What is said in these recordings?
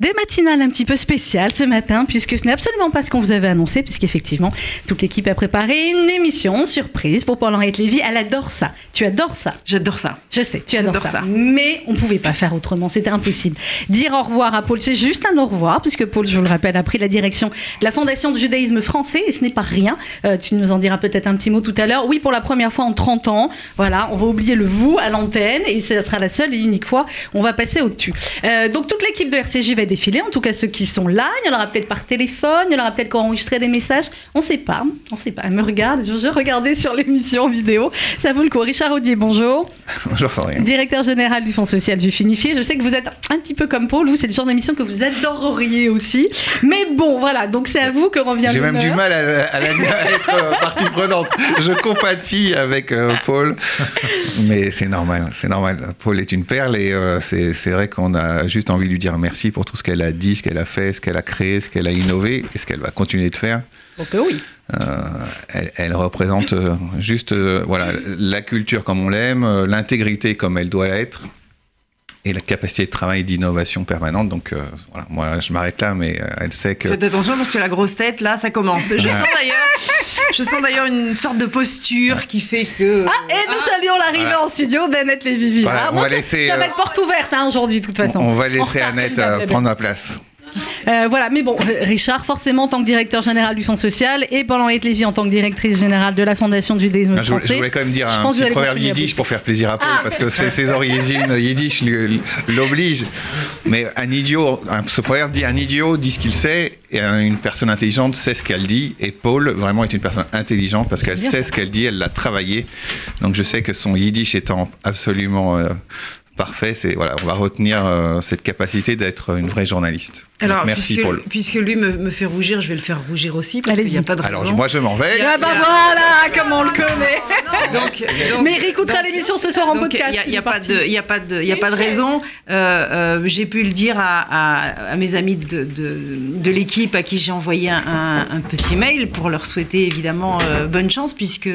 Des matinales un petit peu spéciales ce matin, puisque ce n'est absolument pas ce qu'on vous avait annoncé, puisqu'effectivement, toute l'équipe a préparé une émission surprise pour Paul-Henriette Lévy. Elle adore ça. Tu adores ça? J'adore ça. Je sais, tu adores ça. Mais on ne pouvait pas faire autrement, c'était impossible. Dire au revoir à Paul, c'est juste un au revoir, puisque Paul, je vous le rappelle, a pris la direction de la Fondation du judaïsme français, et ce n'est pas rien. Euh, tu nous en diras peut-être un petit mot tout à l'heure. Oui, pour la première fois en 30 ans, voilà, on va oublier le vous à l'antenne, et ce sera la seule et unique fois, on va passer au-dessus. Euh, donc toute l'équipe de RCJ va défiler, en tout cas ceux qui sont là. Il y en aura peut-être par téléphone, il y en aura peut-être enregistré des messages. On ne sait pas, on ne sait pas. Elle me regarde, je, je regardais sur l'émission vidéo. Ça vaut le coup. Richard Audier, bonjour. bonjour Sandrine. Directeur général du Fonds social du Finifié. Je sais que vous êtes un petit peu comme Paul, vous, c'est le genre d'émission que vous adoreriez aussi. Mais bon, voilà, donc c'est à vous que revient J'ai même du mal à, être euh, partie prenante. Je compatis avec euh, Paul, mais c'est normal, c'est normal. Paul est une perle et euh, c'est vrai qu'on a juste envie de lui dire merci pour tout ce qu'elle a dit, ce qu'elle a fait, ce qu'elle a créé, ce qu'elle a innové et ce qu'elle va continuer de faire. Donc oui. Euh, elle, représente euh, juste euh, voilà, la culture comme on l'aime, l'intégrité comme elle doit être et la capacité de travail et d'innovation permanente. Donc voilà, moi je m'arrête là, mais elle sait que. Faites attention parce que la grosse tête là, ça commence. Je sens d'ailleurs, je sens d'ailleurs une sorte de posture qui fait que. Ah et nous saluons l'arrivée en studio d'Annette Lévy. Voilà, on va laisser, ça va être porte ouverte hein, aujourd'hui de toute façon. On va laisser Annette prendre ma place. Euh, voilà, mais bon, Richard, forcément, en tant que directeur général du Fonds social, et Paul-Henriette Lévy en tant que directrice générale de la Fondation du judaïsme ah, français. Je voulais quand même dire un petit proverbe yiddish pour faire plaisir à Paul, ah. parce que ses origines yiddish l'obligent. Mais un idiot, ce proverbe dit un idiot dit ce qu'il sait, et une personne intelligente sait ce qu'elle dit. Et Paul, vraiment, est une personne intelligente parce qu'elle sait ce qu'elle dit, elle l'a travaillé. Donc je sais que son yiddish étant absolument euh, parfait, c'est voilà, on va retenir euh, cette capacité d'être une vraie journaliste. Alors, merci puisque, Paul. Puisque lui me, fait rougir, je vais le faire rougir aussi parce qu'il n'y a pas de raison. Alors moi je m'en vais. Ah bah voilà, comme on le connaît. donc, mais il réécoutera l'émission ce soir en podcast. Il n'y a, pas de, il a pas de, il a pas de raison. Euh, euh, j'ai pu le dire à, à, mes amis de, de, de l'équipe à qui j'ai envoyé un, un, petit mail pour leur souhaiter évidemment bonne chance puisque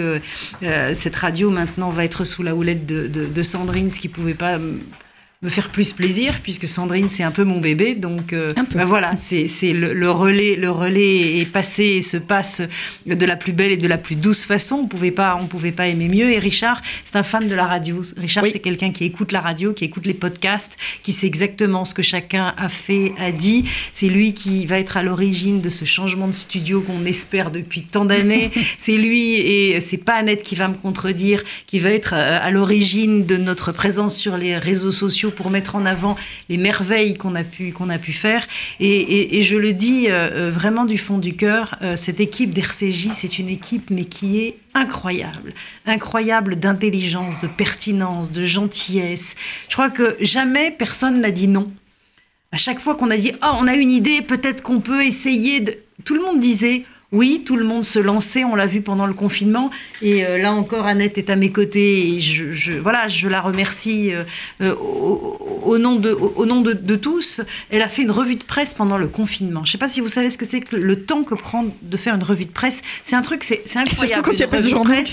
cette radio maintenant va être sous la houlette de, Sandrine, ce qui pouvait pas dann me faire plus plaisir puisque Sandrine c'est un peu mon bébé donc euh, ben voilà c'est le, relais le relais est passé et se passe de la plus belle et de la plus douce façon. On pouvait pas on pouvait pas aimer mieux. Et Richard c'est un fan de la radio. Richard c'est quelqu'un qui écoute la radio qui écoute les podcasts qui sait exactement ce que chacun a fait a dit. C'est lui qui va être à l'origine de ce changement de studio qu'on espère depuis tant d'années. C'est lui et c'est pas Annette qui va me contredire qui va être euh, à l'origine de notre présence sur les réseaux sociaux pour mettre en avant les merveilles qu'on a pu qu'on a pu faire. Et, je le dis euh, euh, vraiment du fond du cœur, euh, cette équipe d'RCJ, c'est une équipe mais qui est incroyable, incroyable d'intelligence, de pertinence, de gentillesse. Je crois que jamais personne n'a dit non. À chaque fois qu'on a dit oh on a une idée, peut-être qu'on peut essayer de, tout le monde disait oui, tout le monde se lançait, on l'a vu pendant le confinement. Et euh, là encore, Annette est à mes côtés et je, voilà, je la remercie euh, euh, au, nom, de, au, nom de, tous. Elle a fait une revue de presse pendant le confinement. Je ne sais pas si vous savez ce que c'est que le temps que prend de faire une revue de presse. C'est un truc, c'est incroyable. Surtout quand il n'y a pas de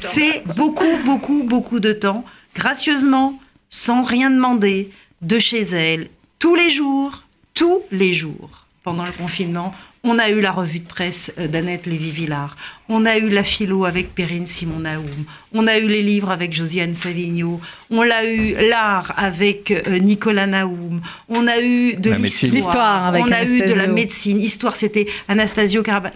C'est beaucoup, beaucoup, beaucoup de temps, gracieusement, sans rien demander, de chez elle, tous les jours, tous les jours pendant le confinement, on a eu la revue de presse euh, d'Annette Lévy-Villard. On a eu la philo avec Perrine Simon-Naoum. On a eu les livres avec Josiane Savigno. On a eu l'art avec euh, Nicolas Naoum. On a eu de l'histoire. On a eu de la médecine. Histoire, c'était Anastasio Carabat.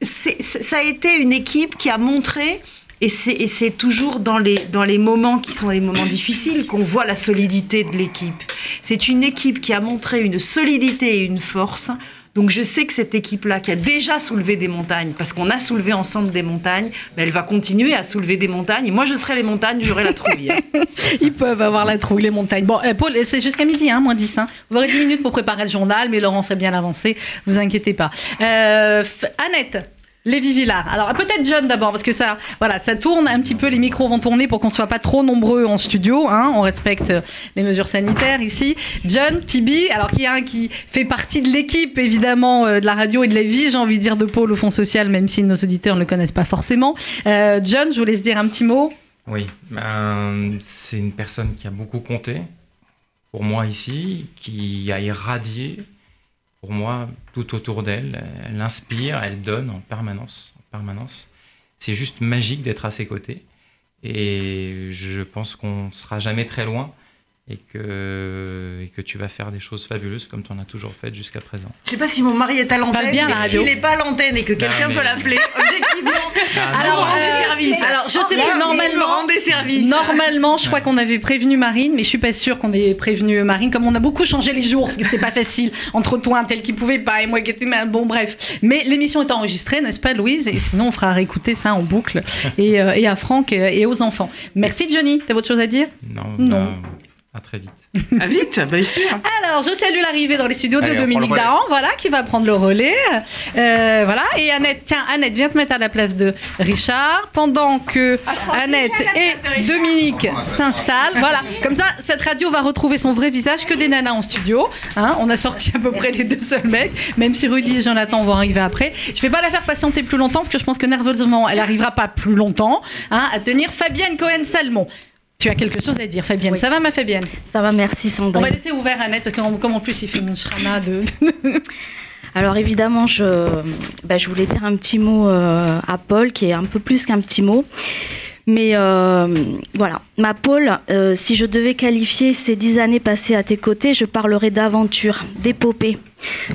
Ça a été une équipe qui a montré et c'est toujours dans les, dans les moments qui sont les moments difficiles qu'on voit la solidité de l'équipe. C'est une équipe qui a montré une solidité et une force donc je sais que cette équipe-là, qui a déjà soulevé des montagnes, parce qu'on a soulevé ensemble des montagnes, ben, elle va continuer à soulever des montagnes. Et moi, je serai les montagnes, j'aurai la trouille. Ils peuvent avoir la trouille, les montagnes. Bon, euh, Paul, c'est jusqu'à midi, hein, moins 10. Hein. Vous aurez 10 minutes pour préparer le journal, mais Laurence a bien avancé, vous inquiétez pas. Euh, Annette, Lévi Villard. Alors peut-être John d'abord parce que ça, voilà, ça tourne un petit peu. Les micros vont tourner pour qu'on soit pas trop nombreux en studio. Hein, on respecte les mesures sanitaires ici. John, Tibi, alors qui un qui fait partie de l'équipe évidemment euh, de la radio et de la vie, j'ai envie de dire de Paul au Fond Social, même si nos auditeurs ne le connaissent pas forcément. Euh, John, je voulais se dire un petit mot. Oui, ben, c'est une personne qui a beaucoup compté pour moi ici, qui a irradié pour moi, tout autour d'elle. Elle inspire, elle donne en permanence. En permanence. C'est juste magique d'être à ses côtés. Et je pense qu'on ne sera jamais très loin et que, et que tu vas faire des choses fabuleuses comme tu en as toujours fait jusqu'à présent. Je sais pas si mon mari est à l'antenne, mais s'il n'est pas à l'antenne et que quelqu'un peut l'appeler, objectivement, alors, des euh, services. Alors, je sais plus, normalement, des services. normalement, je crois qu'on avait prévenu Marine, mais je suis pas sûre qu'on ait prévenu Marine, comme on a beaucoup changé les jours, c'était pas facile, entre toi, un tel qui pouvait pas, et moi qui étais, bon, bref. Mais l'émission est enregistrée, n'est-ce pas, Louise? Et sinon, on fera réécouter ça en boucle, et, euh, et à Franck et aux enfants. Merci, Johnny. T'as autre chose à dire? Non. Non. Bah, à très vite. À vite, bien sûr. Alors, je salue l'arrivée dans les studios de Dominique Dahan, voilà, qui va prendre le relais. Euh, voilà. Et Annette, tiens, Annette, viens te mettre à la place de Richard pendant que Annette et Dominique s'installent. Voilà. Comme ça, cette radio va retrouver son vrai visage que des nanas en studio. Hein. on a sorti à peu près les deux seuls mecs, même si Rudy et Jonathan vont arriver après. Je vais pas la faire patienter plus longtemps parce que je pense que nerveusement, elle arrivera pas plus longtemps hein, à tenir Fabienne Cohen-Salmon. Tu as quelque chose à dire, Fabienne. Ça va, ma Fabienne Ça va, merci, Sandrine. On va laisser ouvert Annette, comme en plus il fait une shrana de. Alors évidemment, je, bah, je voulais dire un petit mot euh, à Paul, qui est un peu plus qu'un petit mot. Mais euh, voilà, ma Paul, euh, si je devais qualifier ces dix années passées à tes côtés, je parlerais d'aventure, d'épopée.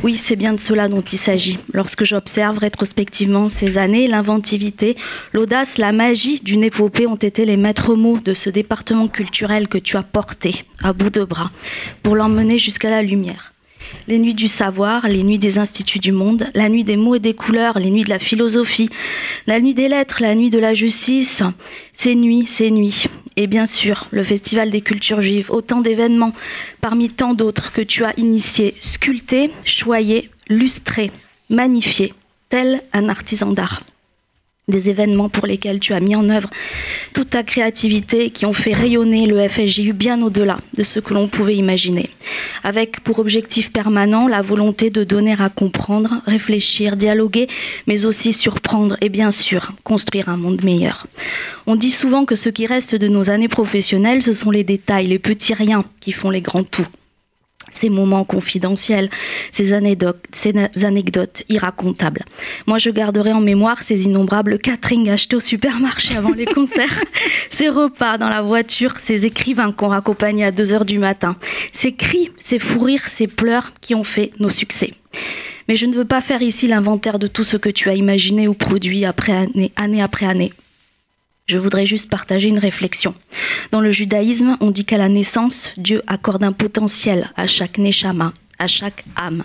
Oui, c'est bien de cela dont il s'agit. Lorsque j'observe rétrospectivement ces années, l'inventivité, l'audace, la magie d'une épopée ont été les maîtres mots de ce département culturel que tu as porté à bout de bras pour l'emmener jusqu'à la lumière les nuits du savoir, les nuits des instituts du monde, la nuit des mots et des couleurs, les nuits de la philosophie, la nuit des lettres, la nuit de la justice, ces nuits, ces nuits. Et bien sûr, le Festival des cultures juives, autant d'événements parmi tant d'autres que tu as initiés, sculptés, choyés, lustrés, magnifiés, tel un artisan d'art des événements pour lesquels tu as mis en œuvre toute ta créativité qui ont fait rayonner le FSJU bien au-delà de ce que l'on pouvait imaginer. Avec pour objectif permanent la volonté de donner à comprendre, réfléchir, dialoguer, mais aussi surprendre et bien sûr construire un monde meilleur. On dit souvent que ce qui reste de nos années professionnelles, ce sont les détails, les petits riens qui font les grands tout ces moments confidentiels, ces anecdotes, ces anecdotes irracontables. Moi, je garderai en mémoire ces innombrables catering achetés au supermarché avant les concerts, ces repas dans la voiture, ces écrivains qu'on raccompagnait à 2 heures du matin, ces cris, ces fous rires, ces pleurs qui ont fait nos succès. Mais je ne veux pas faire ici l'inventaire de tout ce que tu as imaginé ou produit après année, année après année. Je voudrais juste partager une réflexion. Dans le judaïsme, on dit qu'à la naissance, Dieu accorde un potentiel à chaque neshama, à chaque âme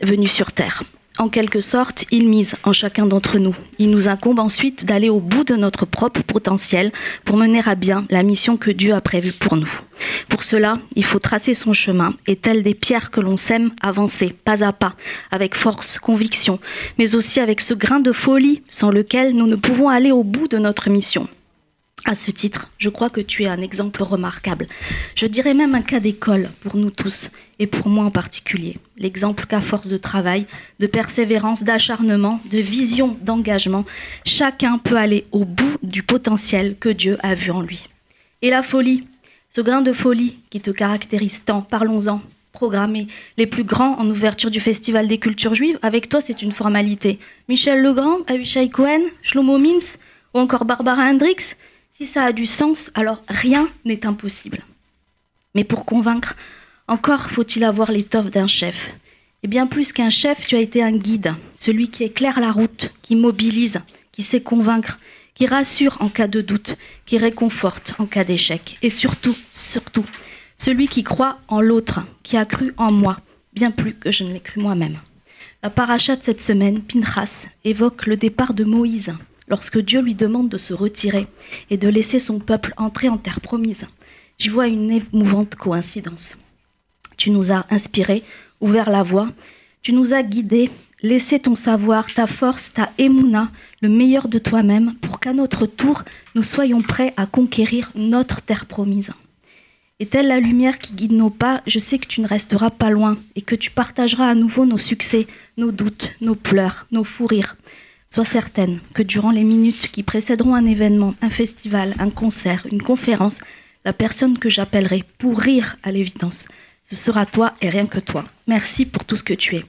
venue sur terre. En quelque sorte, il mise en chacun d'entre nous. Il nous incombe ensuite d'aller au bout de notre propre potentiel pour mener à bien la mission que Dieu a prévue pour nous. Pour cela, il faut tracer son chemin et, tel des pierres que l'on sème, avancer pas à pas, avec force, conviction, mais aussi avec ce grain de folie sans lequel nous ne pouvons aller au bout de notre mission. À ce titre, je crois que tu es un exemple remarquable. Je dirais même un cas d'école pour nous tous, et pour moi en particulier. L'exemple qu'à force de travail, de persévérance, d'acharnement, de vision, d'engagement, chacun peut aller au bout du potentiel que Dieu a vu en lui. Et la folie, ce grain de folie qui te caractérise tant, parlons-en. Programmer les plus grands en ouverture du Festival des cultures juives, avec toi c'est une formalité. Michel Legrand, Avishai Cohen, Shlomo Mintz ou encore Barbara Hendricks, si ça a du sens, alors rien n'est impossible. Mais pour convaincre, encore faut-il avoir l'étoffe d'un chef. Et bien plus qu'un chef, tu as été un guide, celui qui éclaire la route, qui mobilise, qui sait convaincre, qui rassure en cas de doute, qui réconforte en cas d'échec. Et surtout, surtout, celui qui croit en l'autre, qui a cru en moi, bien plus que je ne l'ai cru moi-même. La paracha de cette semaine, Pinchas, évoque le départ de Moïse, lorsque Dieu lui demande de se retirer et de laisser son peuple entrer en terre promise. J'y vois une émouvante coïncidence. Tu nous as inspirés, ouvert la voie, tu nous as guidés, laissé ton savoir, ta force, ta émouna, le meilleur de toi-même, pour qu'à notre tour, nous soyons prêts à conquérir notre terre promise. Et telle la lumière qui guide nos pas, je sais que tu ne resteras pas loin et que tu partageras à nouveau nos succès, nos doutes, nos pleurs, nos fous rires. Sois certaine que durant les minutes qui précéderont un événement, un festival, un concert, une conférence, la personne que j'appellerai pour rire à l'évidence ce sera toi et rien que toi. Merci pour tout ce que tu es.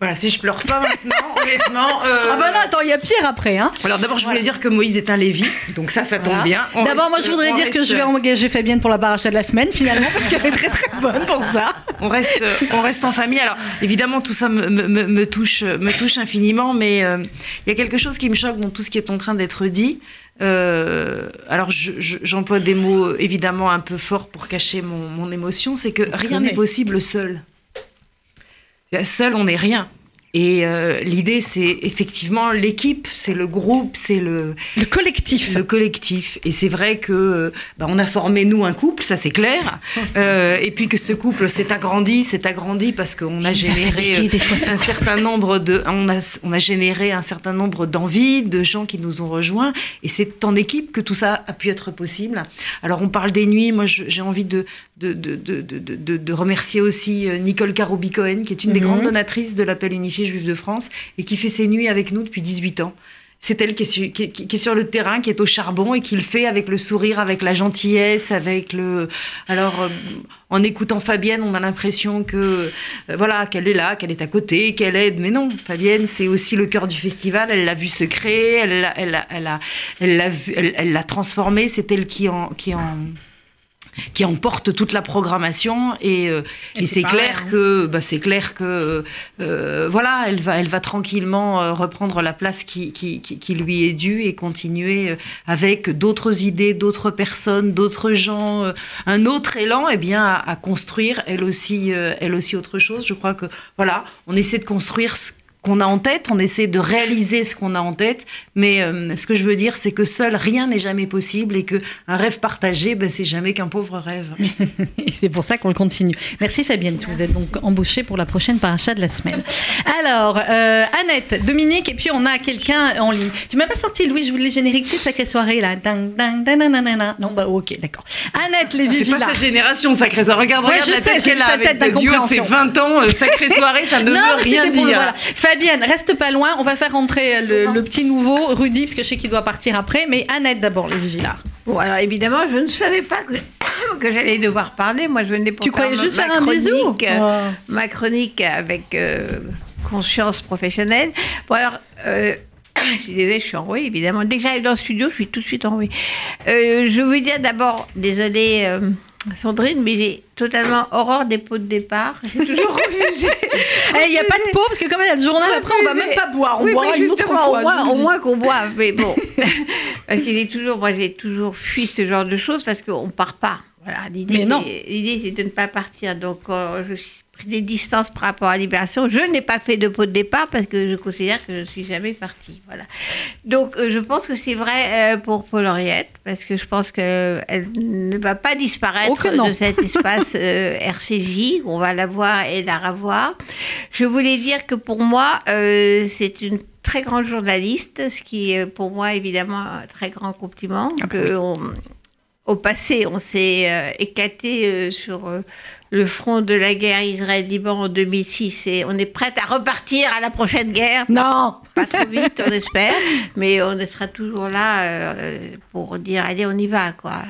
Voilà, si je pleure pas maintenant, honnêtement. Euh, ah bah non, attends, il y a pire après. Hein. Alors d'abord, je voulais dire que Moïse est un Lévi, donc ça, ça tombe bien. D'abord, moi, je voudrais dire que je vais engager Fabienne pour la paracha de la semaine, finalement, parce qu'elle est très très bonne pour ça. On reste, on reste en famille. Alors évidemment, tout ça me, me, me touche, me touche infiniment, mais euh, il y a quelque chose qui me choque dans tout ce qui est en train d'être dit. Euh, alors j'emploie des mots évidemment un peu forts pour cacher mon, mon émotion, c'est que rien n'est possible seul. Seul, on n'est rien. Et euh, l'idée, c'est effectivement l'équipe, c'est le groupe, c'est le... Le collectif. Le collectif. Et c'est vrai que bah, on a formé, nous, un couple, ça c'est clair. Euh, et puis que ce couple s'est agrandi, s'est agrandi parce qu'on a généré euh, un certain nombre de... On a, on a généré un certain nombre d'envies, de gens qui nous ont rejoints. Et c'est en équipe que tout ça a pu être possible. Alors on parle des nuits, moi j'ai envie de, de, de, de, de, remercier aussi Nicole Caroubi-Cohen, qui est une des mhm. grandes donatrices de l'appel unifié juif de France et qui fait ses nuits avec nous depuis 18 ans. C'est elle qui est, qui, est, sur le terrain, qui est au charbon et qui le fait avec le sourire, avec la gentillesse, avec le. Alors, euh, en écoutant Fabienne, on a l'impression que euh, voilà qu'elle est là, qu'elle est à côté, qu'elle aide. Mais non, Fabienne, c'est aussi le cœur du festival. Elle l'a vu se créer, elle l'a, elle, elle, elle, l'a, elle, l'a transformé. C'est elle qui en, qui en qui emporte toute la programmation et, euh, et, c'est clair, hein. que, bah, c'est clair que euh, voilà elle va elle va tranquillement euh, reprendre la place qui, qui, qui, lui est due et continuer avec d'autres idées d'autres personnes d'autres gens un autre élan et eh bien à, à, construire elle aussi elle aussi autre chose je crois que voilà on essaie de construire ce qu'on a en tête, on essaie de réaliser ce qu'on a en tête, mais euh, ce que je veux dire, c'est que seul rien n'est jamais possible et que un rêve partagé, ben, c'est jamais qu'un pauvre rêve. c'est pour ça qu'on le continue. Merci Fabienne, vous êtes donc embauchée pour la prochaine paracha de la semaine. Alors, euh, Annette, Dominique, et puis on a quelqu'un en ligne. Tu m'as pas sorti, Louis, je voulais générique de Sacrée Soirée, là. non, bah ok, d'accord. Annette Lévy C'est pas sa génération, Sacrée Soirée. Regarde, regarde la tête qu'elle a avec duo de ses 20 ans, euh, Sacrée Soirée, ça ne veut rien dire. Fabienne, reste pas loin. On va faire rentrer le, petit nouveau, Rudy, parce que je sais qu'il doit partir après. Mais Annette d'abord, le Villard. Bon, alors évidemment, je ne savais pas que, que j'allais devoir parler. Moi, je venais pour Tu croyais juste faire un bisou euh, Ma chronique avec euh, conscience professionnelle. Bon, alors. Euh, je suis désolée, je suis enrouée, évidemment. Dès que j'arrive dans le studio, je suis tout de suite enrouée. je veux dire d'abord, désolée, Sandrine, mais j'ai totalement horreur des pots de départ. J'ai toujours refusé. Il n'y a pas de pot, parce que comme il y a le journal, après, on va même pas boire. On boira une autre fois. Au moins, au moins qu'on boive. Mais bon. parce que j'ai toujours, moi, j'ai toujours fui ce genre de choses parce qu'on ne part pas. Voilà, l'idée, c'est de ne pas partir. Donc, je suis pris des distances par rapport à Libération. Je n'ai pas fait de pot de départ parce que je considère que je ne suis jamais partie. Voilà. Donc, euh, je pense que c'est vrai euh, pour Paul Henriette parce que je pense qu'elle ne va pas disparaître de cet espace euh, RCJ. On va la voir et la revoir. Je voulais dire que pour moi, c'est une très grande journaliste, ce qui est pour moi évidemment un très grand compliment. Ah, que au passé, on s'est éclaté sur le front de la guerre Israël-Liban en 2006 et on est prête à repartir à la prochaine guerre. Non Pas trop vite, on espère, mais on sera toujours là euh, pour dire allez, on y va, quoi.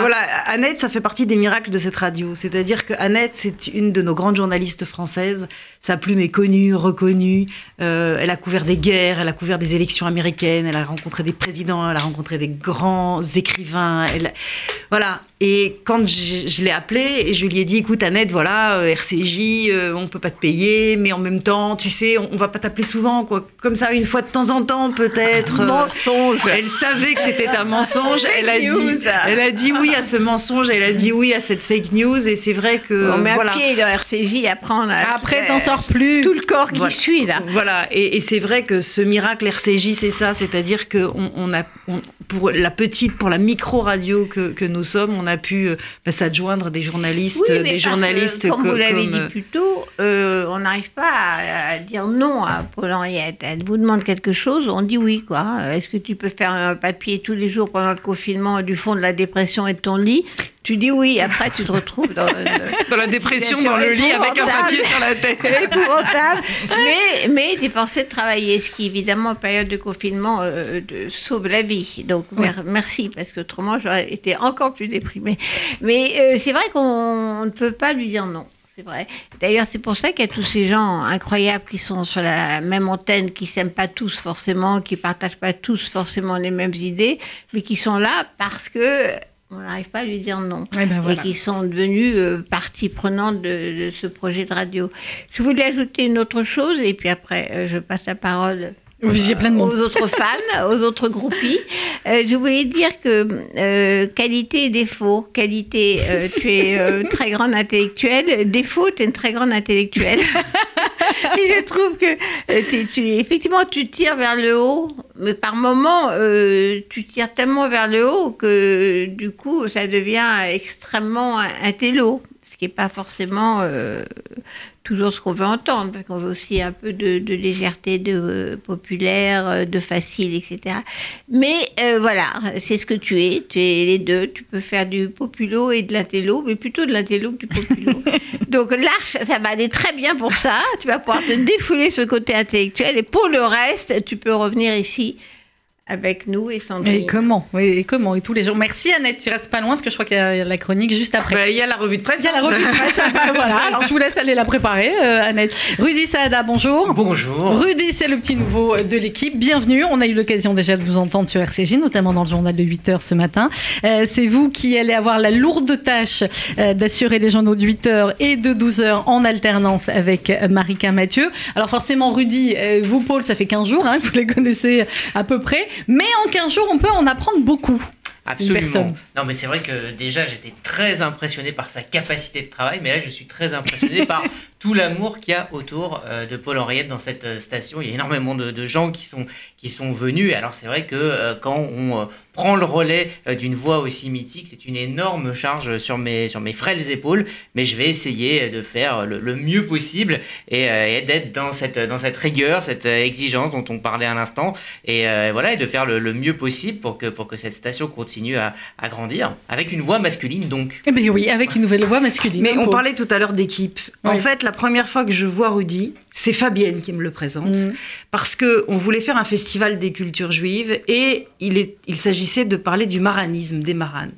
Voilà, Annette, ça fait partie des miracles de cette radio. C'est-à-dire que Annette, c'est une de nos grandes journalistes françaises. Sa plume est connue, reconnue. Euh, elle a couvert des guerres, elle a couvert des élections américaines, elle a rencontré des présidents, elle a rencontré des grands écrivains. Elle... Voilà. Et quand je, l'ai appelée et je lui ai dit, écoute Annette, voilà, euh, RCJ, euh, on peut pas te payer, mais en même temps, tu sais, on, va pas t'appeler souvent, quoi. Comme ça, une fois de temps en temps, peut-être. mensonge. Elle savait que c'était un mensonge. Elle a dit, elle a dit oui à ce mensonge. Elle a dit oui à cette fake news. Et c'est vrai que on met voilà. à pied dans RCJ après on a après t'en sors plus. Tout le corps qui suit là. Voilà. Et, c'est vrai que ce miracle RCJ, c'est ça, c'est-à-dire que on, a pour la petite, pour la micro radio que, que nous sommes, on a pu euh, bah, s'adjoindre des journalistes, des journalistes comme vous l'avez dit plus tôt, euh, on n'arrive pas à, dire non à Paul Henriette. Elle vous demande quelque chose, on dit oui quoi. Est-ce que tu peux faire un papier tous les jours pendant le confinement du fond de la dépression et de ton lit? Tu dis oui, après tu te retrouves dans, dans la dépression, dans le lit avec un papier sur la tête. épouvantable. mais mais tu es forcé de travailler, ce qui évidemment en période de confinement euh, de, sauve la vie. Donc merci, parce qu'autrement j'aurais été encore plus déprimée. Mais euh, c'est vrai qu'on ne peut pas lui dire non. D'ailleurs, c'est pour ça qu'il y a tous ces gens incroyables qui sont sur la même antenne, qui s'aiment pas tous forcément, qui partagent pas tous forcément les mêmes idées, mais qui sont là parce que on n'arrive pas à lui dire non. Eh ben et qui sont devenus euh, partie prenante de, ce projet de radio. Je voulais ajouter une autre chose, et puis après, euh, je passe la parole plein de aux autres fans, aux autres groupies. Euh, je voulais dire que qualité et défaut. Qualité, tu es très grande intellectuelle. Défaut, tu es une très grande intellectuelle. je trouve que tu, effectivement, tu tires vers le haut mais par moments, euh, tu tires tellement vers le haut que du coup, ça devient extrêmement intello, ce qui n'est pas forcément euh, toujours ce qu'on veut entendre, parce qu'on veut aussi un peu de, légèreté, de euh, populaire, de facile, etc. Mais voilà, c'est ce que tu es, tu es les deux, tu peux faire du populo et de l'intello, mais plutôt de l'intello que du populo. Donc l'arche, ça va aller très bien pour ça, tu vas pouvoir te défouler ce côté intellectuel, et pour le reste, tu peux revenir ici avec nous et Sandrine. Et comment? Oui, Et comment? Et tous les jours. Merci Annette, tu restes pas loin parce que je crois qu'il y a la chronique juste après. Bah, il y a la revue de presse. Il y a la revue de presse. Ah, bah, voilà. Alors je vous laisse aller la préparer, euh, Annette. Rudy Saada, bonjour. Bonjour. Rudy, c'est le petit nouveau de l'équipe. Bienvenue. On a eu l'occasion déjà de vous entendre sur RCJ, notamment dans le journal de 8 h ce matin. Euh, c'est vous qui allez avoir la lourde tâche euh, d'assurer les journaux de 8 h et de 12 h en alternance avec Marika Mathieu. Alors forcément, Rudy, vous, Paul, ça fait 15 jours hein, que vous les connaissez à peu près. Mais en 15 jours, on peut en apprendre beaucoup. Absolument. Non, mais c'est vrai que déjà, j'étais très impressionné par sa capacité de travail, mais là, je suis très impressionné par tout l'amour qu'il y a autour euh, de Paul Henriette dans cette euh, station. Il y a énormément de, gens qui sont, qui sont venus. Alors, c'est vrai que euh, quand on prend le relais d'une voix aussi mythique, c'est une énorme charge sur mes, sur mes frêles épaules, mais je vais essayer de faire le, mieux possible et, d'être dans cette, dans cette rigueur, cette exigence dont on parlait à l'instant, et voilà, et de faire le, mieux possible pour que, pour que cette station continue à, à grandir, avec une voix masculine donc. Eh bien oui, avec une nouvelle voix masculine. Mais on parlait tout à l'heure d'équipe. En fait, la première fois que je vois Rudy, c'est Fabienne qui me le présente, mm. parce que on voulait faire un festival des cultures juives et il, il s'agissait de parler du maranisme, des maranes.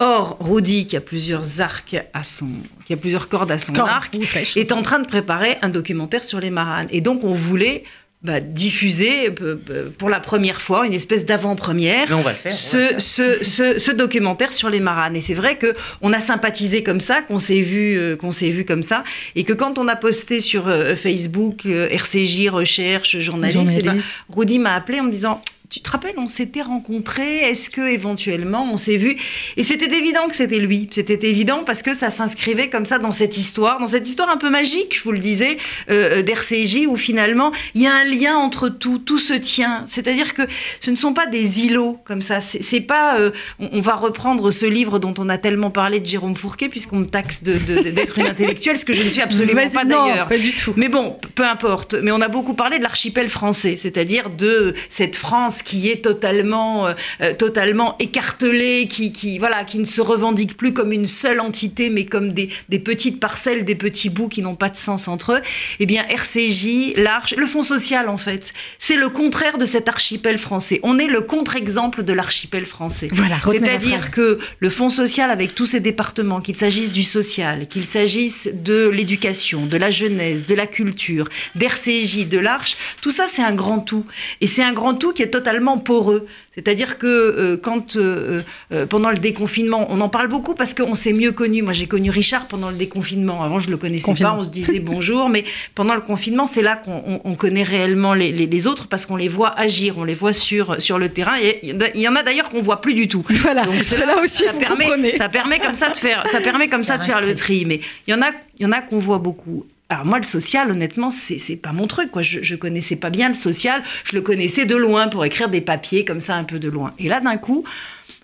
Or, Rudy, qui a plusieurs arcs à son, qui a plusieurs cordes à son arc, est en train de préparer un documentaire sur les maranes. Et donc, on voulait bah, diffuser euh, euh, pour la première fois, une espèce d'avant-première, ce, ce, ce, ce, documentaire sur les maranes. Et c'est vrai que on a sympathisé comme ça, qu'on s'est vu, euh, qu'on s'est vu comme ça, et que quand on a posté sur Facebook RCJ recherche journaliste, eh ben, journaliste. Rudy m'a appelé en me disant tu te rappelles, on s'était rencontrés, est-ce que éventuellement on s'est vu? Et c'était évident que c'était lui, c'était évident parce que ça s'inscrivait comme ça dans cette histoire, dans cette histoire un peu magique, je vous le disais, euh, euh d'RCJ, où finalement il y a un lien entre tout, tout se tient. C'est-à-dire que ce ne sont pas des îlots comme ça, c'est pas, euh, on, va reprendre ce livre dont on a tellement parlé de Jérôme Fourquet, puisqu'on me taxe d'être une intellectuelle, ce que je ne suis absolument pas d'ailleurs. Pas du tout. Mais bon, peu importe. Mais on a beaucoup parlé de l'archipel français, c'est-à-dire de cette France qui est totalement, euh, euh, totalement écartelée, qui, qui, voilà, qui ne se revendique plus comme une seule entité, mais comme des, des petites parcelles, des petits bouts qui n'ont pas de sens entre eux, eh bien, RCJ, l'Arche, le Fonds social, en fait, c'est le contraire de cet archipel français. On est le contre-exemple de l'archipel français. Voilà, C'est-à-dire que le Fonds social, avec tous ses départements, qu'il s'agisse du social, qu'il s'agisse de l'éducation, de la jeunesse, de la culture, d'RCJ, de l'Arche, tout ça, c'est un grand tout. Et c'est un grand tout qui est totalement totalement poreux. C'est-à-dire que euh, quand, euh, euh, pendant le déconfinement, on en parle beaucoup parce qu'on s'est mieux connu. Moi, j'ai connu Richard pendant le déconfinement. Avant, je le connaissais pas, on se disait bonjour. Mais pendant le confinement, c'est là qu'on connaît réellement les, autres parce qu'on les voit agir, on les voit sur, sur le terrain. Et il y en a d'ailleurs qu'on voit plus du tout. Voilà, Donc cela aussi, ça permet, ça permet comme ça de faire, ça permet comme ça de faire le tri. Mais il y en a, il y en a qu'on voit beaucoup. Alors moi, le social, honnêtement, c'est pas mon truc. Quoi. Je, je connaissais pas bien le social. Je le connaissais de loin pour écrire des papiers comme ça, un peu de loin. Et là, d'un coup,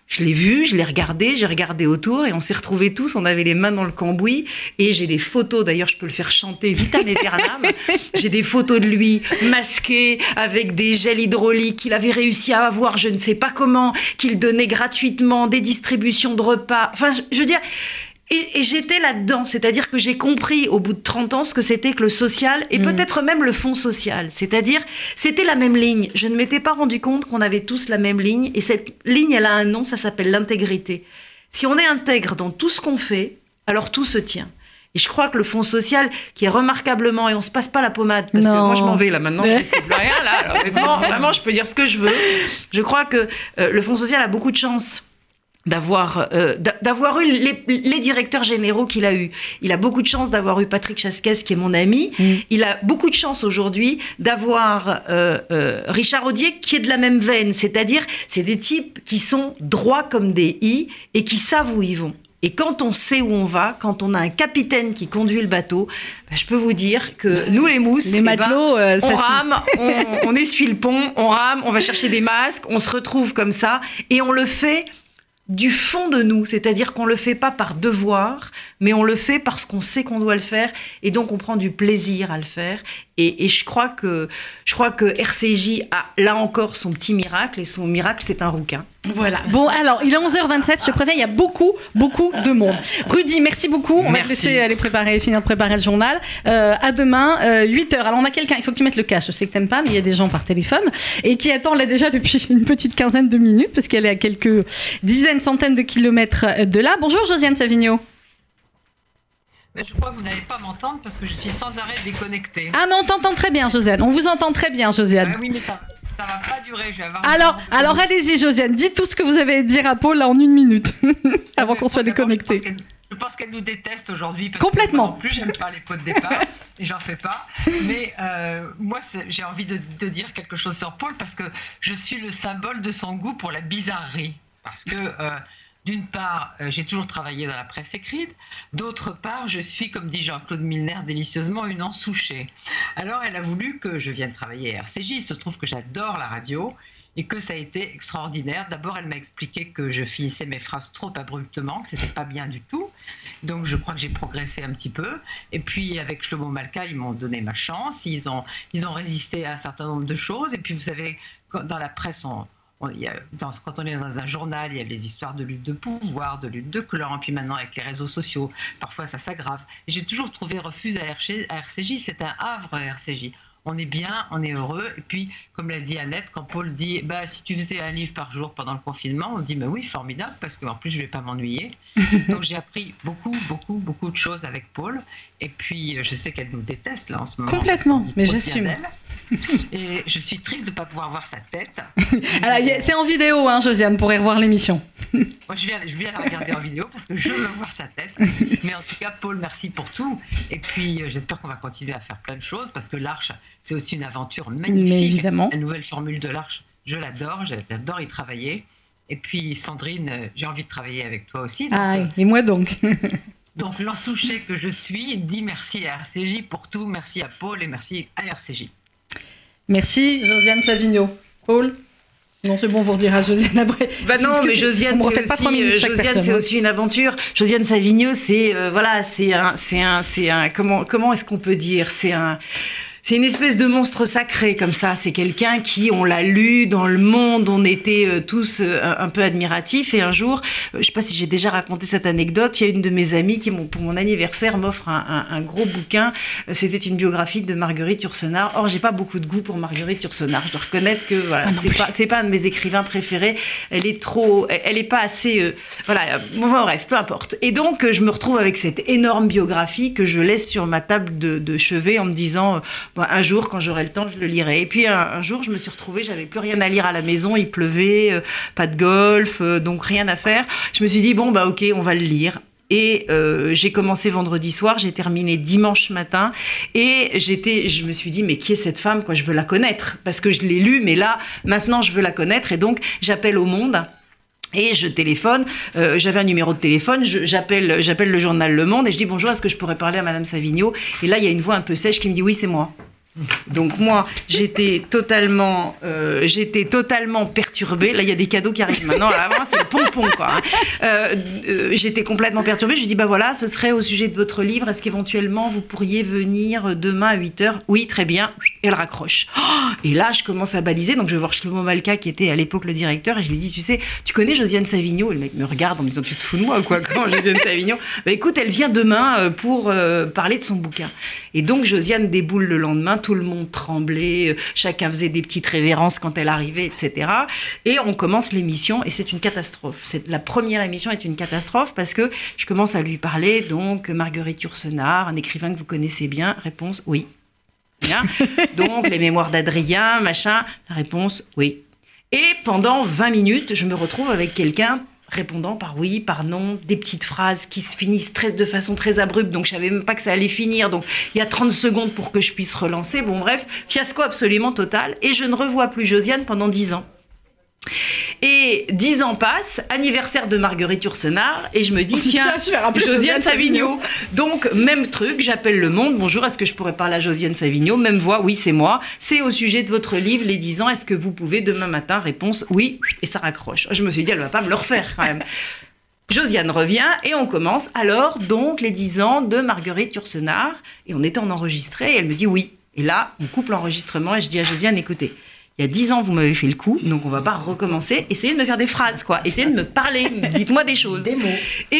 je l'ai vu, je l'ai regardé, j'ai regardé autour et on s'est retrouvés tous, on avait les mains dans le cambouis et j'ai des photos, d'ailleurs je peux le faire chanter vitam aeternam, j'ai des photos de lui masqué avec des gels hydrauliques qu'il avait réussi à avoir, je ne sais pas comment, qu'il donnait gratuitement, des distributions de repas, enfin je veux dire, et, j'étais là-dedans, c'est-à-dire que j'ai compris au bout de 30 ans ce que c'était que le social et mm. peut-être même le fonds social. C'est-à-dire, c'était la même ligne. Je ne m'étais pas rendu compte qu'on avait tous la même ligne. Et cette ligne, elle a un nom, ça s'appelle l'intégrité. Si on est intègre dans tout ce qu'on fait, alors tout se tient. Et je crois que le fonds social, qui est remarquablement, et on se passe pas la pommade, parce que moi je m'en vais là maintenant, je ne plus rien là. vraiment, je peux dire ce que je veux. Je crois que euh, le fonds social a beaucoup de chance d'avoir euh, d'avoir eu les, directeurs généraux qu'il a eu. Il a beaucoup de chance d'avoir eu Patrick Chasquez qui est mon ami. Mm. Il a beaucoup de chance aujourd'hui d'avoir euh, euh, Richard Audier qui est de la même veine, c'est-à-dire c'est des types qui sont droits comme des i et qui savent où ils vont. Et quand on sait où on va, quand on a un capitaine qui conduit le bateau, bah, je peux vous dire que nous les mousses, les eh ben, matelots, on rame, on, on essuie le pont, on rame, on va chercher des masques, on se retrouve comme ça et on le fait du fond de nous, c'est-à-dire qu'on le fait pas par devoir, mais on le fait parce qu'on sait qu'on doit le faire, et donc on prend du plaisir à le faire. Et, je crois que je crois que RCJ a là encore son petit miracle, et son miracle c'est un rouquin. Voilà. Bon, alors, il est 11h27, je préviens, il y a beaucoup, beaucoup de monde. Rudy, merci beaucoup. On va te laisser aller préparer, finir de préparer le journal. Euh, à demain, 8h. Euh, alors, on a quelqu'un, il faut que tu mettes le cash. Je sais que t'aimes pas, mais il y a des gens par téléphone et qui attendent là déjà depuis une petite quinzaine de minutes parce qu'elle est à quelques dizaines, centaines de kilomètres de là. Bonjour, Josiane Savigno. Je crois que vous n'allez pas m'entendre parce que je suis sans arrêt déconnectée. Ah, mais on t'entend très bien, Josiane. On vous entend très bien, Josiane. Ah oui, mais ça, ça va pas durer, je vais avoir. Alors, alors allez-y, Josiane, dites tout ce que vous avez à dire à Paul là, en une minute, avant qu'on soit déconnecté. Je pense qu'elle nous déteste aujourd'hui. Complètement. Que moi non plus, j'aime pas les pots de départ et j'en fais pas. Mais euh, moi, j'ai envie de, dire quelque chose sur Paul parce que je suis le symbole de son goût pour la bizarrerie. Parce que euh, d'une part, euh, j'ai toujours travaillé dans la presse écrite. D'autre part, je suis, comme dit Jean-Claude Milner délicieusement, une ensouchée. Alors, elle a voulu que je vienne travailler à RCJ. Il se trouve que j'adore la radio et que ça a été extraordinaire. D'abord, elle m'a expliqué que je finissais mes phrases trop abruptement, que c'était pas bien du tout. Donc, je crois que j'ai progressé un petit peu. Et puis, avec Shlomo Malka, ils m'ont donné ma chance. Ils ont, ils ont résisté à un certain nombre de choses. Et puis, vous savez, dans la presse, on, quand on est dans un journal, il y a les histoires de lutte de pouvoir, de lutte de clan, puis maintenant avec les réseaux sociaux, parfois ça s'aggrave. J'ai toujours trouvé refuge à, RCJ, c'est un havre RCJ on est bien, on est heureux. Et puis, comme l'a dit Annette, quand Paul dit bah, si tu faisais un livre par jour pendant le confinement, on dit bah oui, formidable, parce qu'en plus, je ne vais pas m'ennuyer. Donc, j'ai appris beaucoup, beaucoup, beaucoup de choses avec Paul. Et puis, je sais qu'elle nous déteste là en ce moment. Complètement, mais j'assume. Et je suis triste de ne pas pouvoir voir sa tête. c'est en vidéo, hein, Josiane, pour y revoir l'émission. Moi, je viens, je viens la regarder en vidéo parce que je veux voir sa tête. Mais en tout cas, Paul, merci pour tout. Et puis, euh, j'espère qu'on va continuer à faire plein de choses parce que l'Arche, c'est aussi une aventure magnifique. Mais évidemment. La nouvelle formule de l'Arche, je l'adore, j'adore y travailler. Et puis, Sandrine, euh, j'ai envie de travailler avec toi aussi. ah, euh, et moi donc Donc, l'ensouché que je suis dit merci à RCJ pour tout, merci à Paul et merci à RCJ. Merci, Josiane Savigno. Paul? Non, c'est bon, vous redira Josiane après. Bah non, mais Josiane, c'est aussi, euh, Josiane, c'est hein. aussi une aventure. Josiane Savigno, c'est euh, voilà, c'est un, c'est un, c'est un, comment, comment est-ce qu'on peut dire, c'est un, c'est une espèce de monstre sacré comme ça. C'est quelqu'un qui, on l'a lu dans le monde, on était euh, tous euh, un peu admiratifs. Et un jour, euh, je sais pas si j'ai déjà raconté cette anecdote, il y a une de mes amies qui, pour mon anniversaire, m'offre un, gros bouquin. C'était une biographie de Marguerite Yourcenar. Or, j'ai pas beaucoup de goût pour Marguerite Yourcenar. Je dois reconnaître que voilà, ah c'est pas, c'est pas un de mes écrivains préférés. Elle est trop, elle, est pas assez, voilà. Bon, bref, peu importe. Et donc, je me retrouve avec cette énorme biographie que je laisse sur ma table de, de chevet en me disant un jour, quand j'aurai le temps, je le lirai. Et puis un, jour, je me suis retrouvée, j'avais plus rien à lire à la maison, il pleuvait, euh, pas de golf, euh, donc rien à faire. Je me suis dit, bon, bah ok, on va le lire. Et euh, j'ai commencé vendredi soir, j'ai terminé dimanche matin, et j'étais, je me suis dit mais qui est cette femme quoi? Je veux la connaître parce que je l'ai lu, mais là maintenant je veux la connaître, et donc j'appelle au monde. Et je téléphone, j'avais un numéro de téléphone, j'appelle, j'appelle le journal Le Monde et je dis bonjour, est-ce que je pourrais parler à Madame Savigno? Et là, il y a une voix un peu sèche qui me dit oui, c'est moi. Donc moi, j'étais totalement, euh, j'étais totalement perturbée. Là, il y a des cadeaux qui arrivent maintenant. avant, c'est le pompon, quoi. Hein. Euh, euh, j'étais complètement perturbée. Je dis, bah voilà, ce serait au sujet de votre livre. Est-ce qu'éventuellement vous pourriez venir demain à 8 h Oui, très bien. Et elle raccroche. Oh et là, je commence à baliser. Donc je vais voir Shlomo Malka, qui était à l'époque le directeur, et je lui dis, tu sais, tu connais Josiane Savigno? Et le mec me regarde en me disant, tu te fous de moi, quoi? Comment Josiane Savigno? Bah écoute, elle vient demain pour parler de son bouquin. Et donc Josiane déboule le lendemain tout le monde tremblait, euh, chacun faisait des petites révérences quand elle arrivait, etc. Et on commence l'émission et c'est une catastrophe. C'est, la première émission est une catastrophe parce que je commence à lui parler, donc Marguerite Yourcenar, un écrivain que vous connaissez bien, réponse oui. Bien. Donc les mémoires d'Adrien, machin, la réponse oui. Et pendant 20 minutes, je me retrouve avec quelqu'un répondant par oui, par non, des petites phrases qui se finissent très, de façon très abrupte, donc je savais même pas que ça allait finir, donc il y a 30 secondes pour que je puisse relancer. Bon bref, fiasco absolument total, et je ne revois plus Josiane pendant 10 ans. Et dix ans passent, anniversaire de Marguerite Ursenard, et je me dis, tiens, Josiane Savigno. Donc, même truc, j'appelle le monde, bonjour, est-ce que je pourrais parler à Josiane Savigno? Même voix, oui, c'est moi. C'est au sujet de votre livre, Les 10 ans, est-ce que vous pouvez demain matin Réponse, oui, et ça raccroche. Je me suis dit, elle va pas me le refaire quand même. Josiane revient et on commence alors donc les 10 ans de Marguerite Ursenard et on était en enregistré et elle me dit oui. Et là, on coupe l'enregistrement et je dis à Josiane, écoutez, il y a dix ans, vous m'avez fait le coup, donc on va pas recommencer. Essayez de me faire des phrases, quoi. Essayez de me parler, dites-moi des choses. Des mots. Et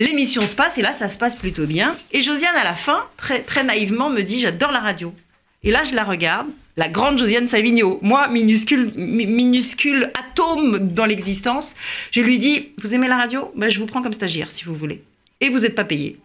l'émission se passe, et là, ça se passe plutôt bien. Et Josiane, à la fin, très, très naïvement, me dit J'adore la radio. Et là, je la regarde, la grande Josiane Savigno, moi, minuscule, minuscule atome dans l'existence. Je lui dis Vous aimez la radio? Ben, Je vous prends comme stagiaire, si vous voulez. Et vous n'êtes pas payé.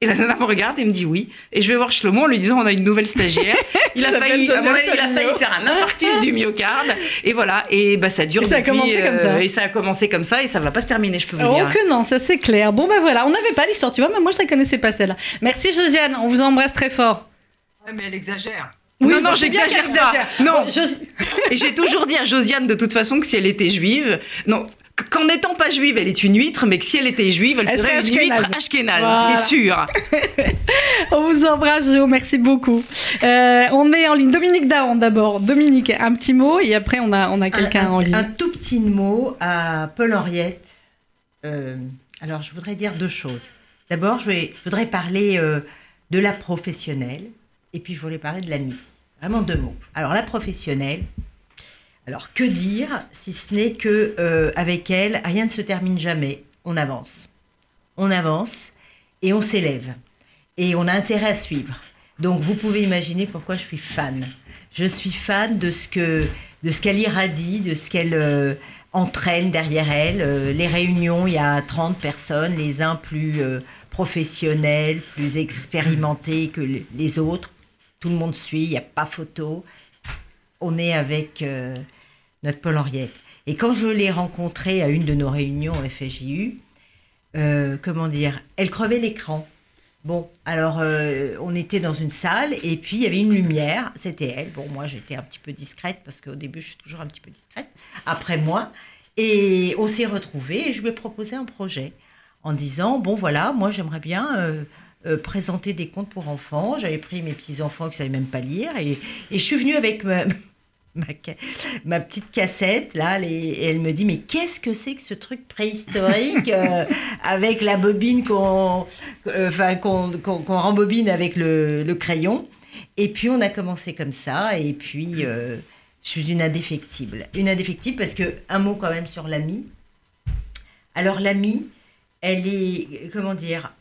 Et la nana me regarde et me dit oui. Et je vais voir Shlomo en lui disant on a une nouvelle stagiaire. Il a failli, il a failli faire un infarctus du myocarde. Et voilà. Et bah ça dure. Et ça a commencé comme ça. Euh, et ça a commencé comme ça et ça va pas se terminer, je peux vous oh dire. Oh que non, ça c'est clair. Bon ben voilà, on n'avait pas l'histoire, tu vois. Mais moi je la connaissais pas celle-là. Merci Josiane, on vous embrasse très fort. Ouais, mais elle exagère. Oui, non, non, j'exagère pas. Non. et j'ai toujours dit à Josiane de toute façon que si elle était juive, non, qu'en n'étant pas juive, elle est une huître, mais que si elle était juive, elle, serait, une huître ashkénaze, c'est sûr. on vous embrasse, Jo, merci beaucoup. Euh, on met en ligne Dominique Daon d'abord. Dominique, un petit mot et après on a, on a quelqu'un en ligne. Un tout petit mot à Paul Henriette. Euh, alors je voudrais dire deux choses. D'abord, je, je, voudrais parler euh, de la professionnelle et puis je voulais parler de l'ami. Vraiment deux mots. Alors la professionnelle, alors que dire si ce n'est que euh, avec elle, rien ne se termine jamais. On avance, on avance et on s'élève et on a intérêt à suivre. Donc vous pouvez imaginer pourquoi je suis fan. Je suis fan de ce que de ce qu'elle irradie, de ce qu'elle euh, entraîne derrière elle. Euh, les réunions, il y a 30 personnes, les uns plus professionnels, plus expérimentés que les autres. Tout le monde suit, il n'y a pas photo. On est avec notre Paul Henriette. Et quand je l'ai rencontrée à une de nos réunions FJU, euh, comment dire, elle crevait l'écran. Bon, alors euh, on était dans une salle et puis il y avait une lumière, c'était elle. Bon, moi j'étais un petit peu discrète parce qu'au début je suis toujours un petit peu discrète, après moi. Et on s'est retrouvés et je lui ai proposé un projet en disant, bon voilà, moi j'aimerais bien euh, présenter des contes pour enfants. J'avais pris mes petits-enfants qui ne savaient même pas lire et, et je suis venue avec petite cassette, là, et elle me dit, mais qu'est-ce que c'est que ce truc préhistorique euh, avec la bobine qu'on euh, rembobine avec le, crayon Et puis, on a commencé comme ça, et puis, euh, je suis une indéfectible. Une indéfectible parce que, un mot quand même sur l'ami. Alors, l'ami, elle est, comment dire,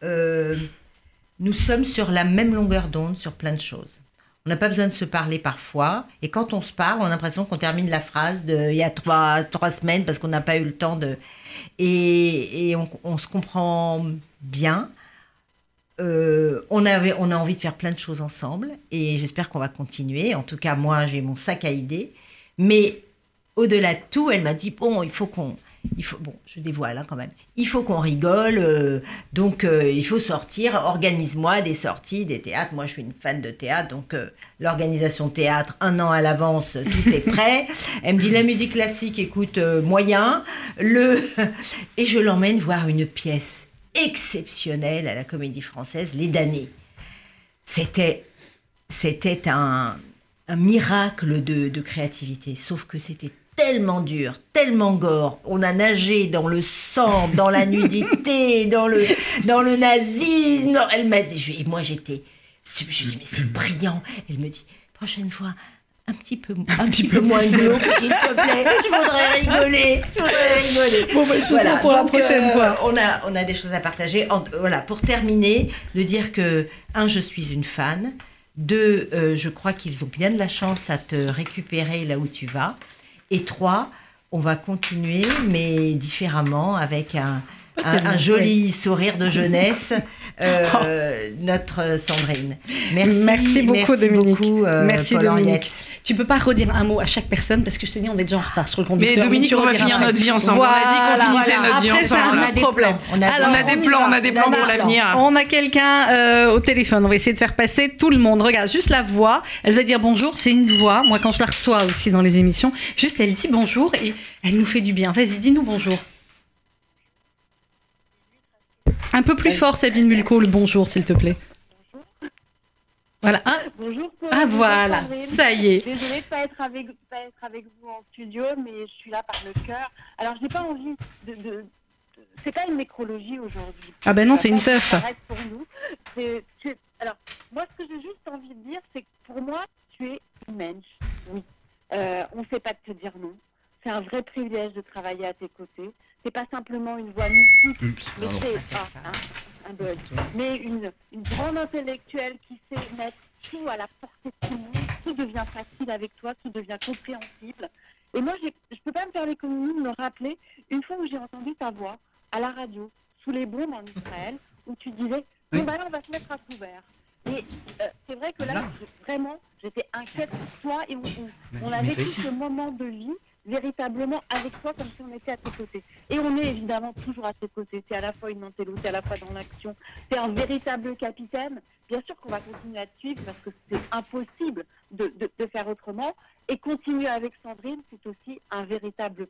nous sommes sur la même longueur d'onde sur plein de choses. On n'a pas besoin de se parler parfois. Et quand on se parle, on a l'impression qu'on termine la phrase de il y a trois, trois semaines parce qu'on n'a pas eu le temps de. Et, et on, se comprend bien. Euh, on, avait, on a envie de faire plein de choses ensemble et j'espère qu'on va continuer. En tout cas, moi, j'ai mon sac à idées. Mais au-delà de tout, elle m'a dit bon, il faut qu'on il faut, bon, je dévoile hein, quand même, il faut qu'on rigole, euh, donc euh, il faut sortir, organise-moi des sorties, des théâtres. Moi, je suis une fan de théâtre, donc euh, l'organisation théâtre, un an à l'avance, tout est prêt. Elle me dit la musique classique, écoute, moyen. Le... Et je l'emmène voir une pièce exceptionnelle à la Comédie Française, Les Damnés. C'était c'était un, un miracle de, de créativité. Sauf que c'était tellement dur, tellement gore. On a nagé dans le sang, dans la nudité, dans le, dans le nazisme. Elle m'a dit, et moi j'étais, je lui dis, mais c'est brillant. Elle me dit, prochaine fois, un petit peu, un petit peu moins glauque, s'il te plaît. Je voudrais rigoler. Je voudrais rigoler. Bon, bah, voilà. pour la prochaine euh, fois. On a, on a des choses à partager. voilà, pour terminer, de dire que, un, je suis une fan. Deux, euh, je crois qu'ils ont bien de la chance à te récupérer là où tu vas. Et trois, on va continuer, mais différemment, avec un, un, joli sourire de jeunesse, euh, notre Sandrine. Merci, merci beaucoup Dominique. Euh, merci Dominique. Tu peux pas redire un mot à chaque personne parce que je te dis on est déjà en retard sur le conducteur. Mais Dominique, on va finir notre vie ensemble. on a dit qu'on finissait notre vie ensemble. on a des plans. On a, des plans, on a des plans pour l'avenir. On a quelqu'un euh, au téléphone. On va essayer de faire passer tout le monde. Regarde, juste la voix. Elle va dire bonjour. C'est une voix. Moi, quand je la reçois aussi dans les émissions, juste elle dit bonjour et elle nous fait du bien. Vas-y, dis-nous bonjour. Un peu plus fort, Sabine Mulco, le bonjour, s'il te plaît. Voilà. Ah, bonjour. Ah, voilà. Ça y est. Désolée de pas être avec pas être avec vous en studio, mais je suis là par le cœur. Alors, je n'ai pas envie de. de, c'est pas une nécrologie aujourd'hui. Ah ben non, c'est une teuf. pour nous. alors, moi, ce que j'ai juste envie de dire, c'est que pour moi, tu es une mensch. Oui. Euh, on ne sait pas te dire non. C'est un vrai privilège de travailler à tes côtés c'est pas simplement une voix mythique, mais c'est un, bug. Mais une, une grande intellectuelle qui sait mettre tout à la portée de tout le monde, tout devient facile avec toi, tout devient compréhensible. Et moi, je ne peux pas me faire l'économie de me rappeler une fois où j'ai entendu ta voix à la radio, sous les bombes en Israël, où tu disais, bon, bah là, on va se mettre à couvert. Et euh, c'est vrai que là, vraiment, j'étais inquiète pour toi et on, on a vécu ce moment de vie véritablement avec toi comme si on était à tes côtés. Et on est évidemment toujours à tes côtés. C'est à la fois une Mantello, c'est à la fois dans l'action. C'est un véritable capitaine. Bien sûr qu'on va continuer à te suivre parce que c'est impossible de, de, faire autrement. Et continuer avec Sandrine, c'est aussi un véritable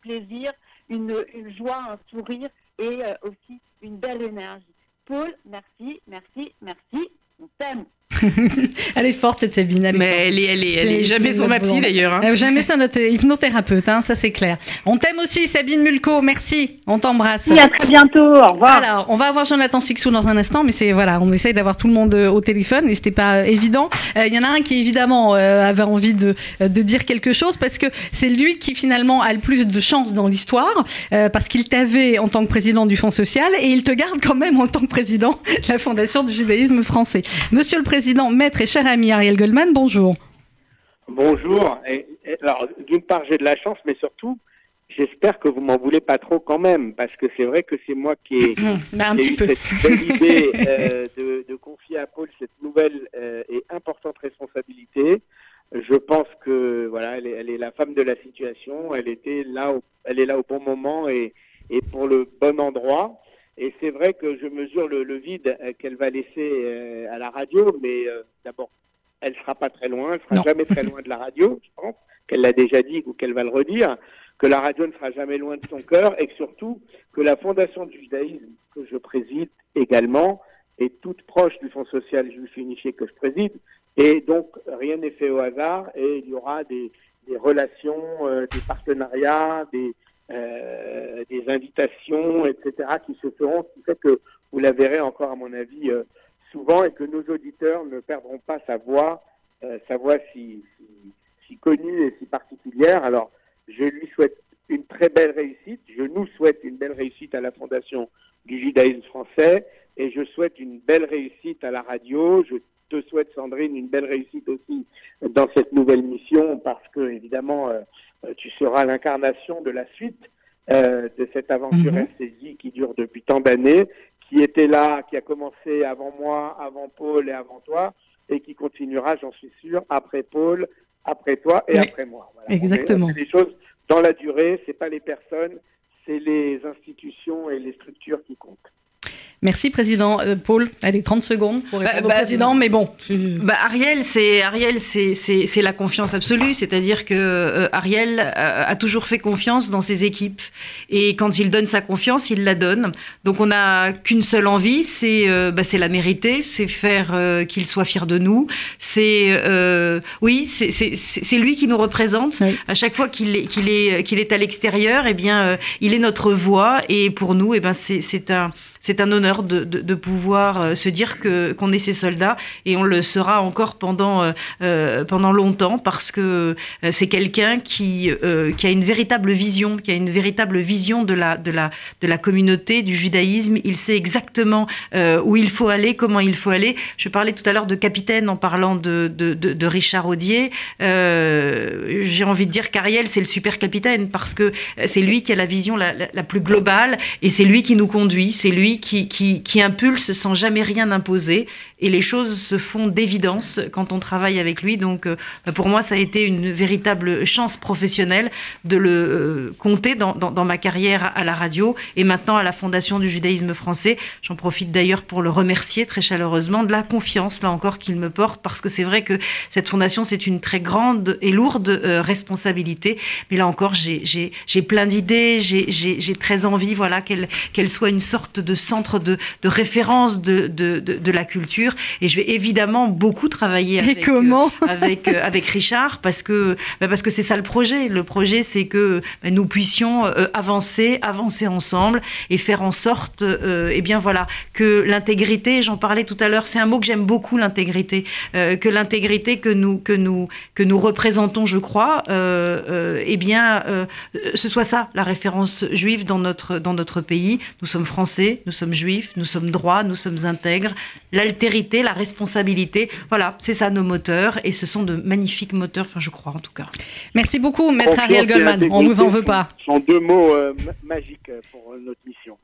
plaisir, une, une joie, un sourire et euh, aussi une belle énergie. Paul, merci, merci, merci. On t'aime. elle est forte cette Sabine. Elle Mais elle est, elle est, elle est, jamais son ma psy d'ailleurs. Hein. Euh, jamais son notre hypnothérapeute, hein, ça c'est clair. On t'aime aussi Sabine Mulco, merci, on t'embrasse. à très bientôt, au revoir. Alors, on va avoir Jonathan Sixou dans un instant, mais c'est voilà, on essaye d'avoir tout le monde euh, au téléphone et c'était pas euh, évident. Il y en a un qui évidemment avait envie de, de dire quelque chose parce que c'est lui qui finalement a le plus de chance dans l'histoire parce qu'il t'avait en tant que président du Fonds social et il te garde quand même en tant que président de la Fondation du judaïsme français. Monsieur le Président, maître et cher ami Ariel Goldman, bonjour. Bonjour. alors, d'une part, j'ai de la chance, mais surtout, j'espère que vous m'en voulez pas trop quand même, parce que c'est vrai que c'est moi qui ai, petit peu. cette belle idée euh, de, confier à Paul cette nouvelle euh, et importante responsabilité. Je pense que voilà, elle est, la femme de la situation. Elle était là, elle est là au bon moment et, et pour le bon endroit. Et c'est vrai que je mesure le, vide euh, qu'elle va laisser euh, à la radio, mais euh, d'abord, elle ne sera pas très loin, elle ne sera jamais très loin de la radio, je pense, qu'elle l'a déjà dit ou qu'elle va le redire, que la radio ne sera jamais loin de son cœur et que surtout que la Fondation du judaïsme, que je préside également, est toute proche du Fonds social juif unifié que je préside. Et donc, rien n'est fait au hasard et il y aura des, des relations, des partenariats, des, euh, des invitations, etc., qui se feront, ce qui fait que vous la verrez encore, à mon avis, euh, souvent, et que nos auditeurs ne perdront pas sa voix, euh, sa voix si, si, connue et si particulière. Alors, je lui souhaite une très belle réussite. Je nous souhaite une belle réussite à la Fondation du judaïsme français et je souhaite une belle réussite à la radio. Je te souhaite, Sandrine, une belle réussite aussi dans cette nouvelle mission parce que, évidemment, euh, tu seras l'incarnation de la suite euh, de cette aventure mm qui dure depuis tant d'années, qui était là, qui a commencé avant moi, avant Paul et avant toi, et qui continuera, j'en suis sûr, après Paul, après toi et après moi. Exactement. C'est des choses dans la durée, c'est pas les personnes, c'est les institutions et les structures qui comptent. Merci, Président. Euh, Paul, allez, 30 secondes pour répondre bah, au bah, Président, mais bon. Bah, Ariel, c'est Ariel, c'est la confiance absolue, c'est-à-dire que euh, Ariel a, toujours fait confiance dans ses équipes. Et quand il donne sa confiance, il la donne. Donc on n'a qu'une seule envie, c'est euh, bah, la mériter, c'est faire qu'il soit fier de nous. C'est oui, c'est lui qui nous représente. À chaque fois qu'il est, qu'il est, qu'il est à l'extérieur, eh bien, il est notre voix. Et pour nous, eh ben, c'est un c'est un honneur de, de, pouvoir euh, se dire que qu'on est ses soldats et on le sera encore pendant euh, euh, pendant longtemps parce que c'est quelqu'un qui qui a une véritable vision, qui a une véritable vision de la de la de la communauté du judaïsme. Il sait exactement où il faut aller, comment il faut aller. Je parlais tout à l'heure de capitaine en parlant de de, de, Richard Audier. J'ai envie de dire qu'Ariel c'est le super capitaine parce que c'est lui qui a la vision la, la, la plus globale et c'est lui qui nous conduit, c'est lui qui, impulse sans jamais rien imposer. Et les choses se font d'évidence quand on travaille avec lui. Donc, euh, pour moi, ça a été une véritable chance professionnelle de le euh, compter dans, ma carrière à la radio et maintenant à la Fondation du judaïsme français. J'en profite d'ailleurs pour le remercier très chaleureusement de la confiance, là encore, qu'il me porte, parce que c'est vrai que cette fondation, c'est une très grande et lourde euh, responsabilité. Mais là encore, j'ai plein d'idées, j'ai très envie voilà, qu'elle qu'elle soit une sorte de centre de, de référence de, de, de, la culture. Et je vais évidemment beaucoup travailler avec, comment euh, avec, euh, avec Richard parce que bah, parce que c'est ça le projet. Le projet, c'est que bah, nous puissions euh, avancer, avancer ensemble et faire en sorte, et eh bien voilà, que l'intégrité, j'en parlais tout à l'heure, c'est un mot que j'aime beaucoup, l'intégrité, que l'intégrité que nous que nous que nous représentons, je crois, eh bien, ce soit ça la référence juive dans notre dans notre pays. Nous sommes français, nous sommes juifs, nous sommes droits, nous sommes intègres. L'altérité, la responsabilité, voilà, c'est ça nos moteurs et ce sont de magnifiques moteurs, enfin je crois en tout cas. Merci beaucoup, maître Ariel Goldman. On vous en veut pas. Ce sont deux mots euh, magiques pour notre mission.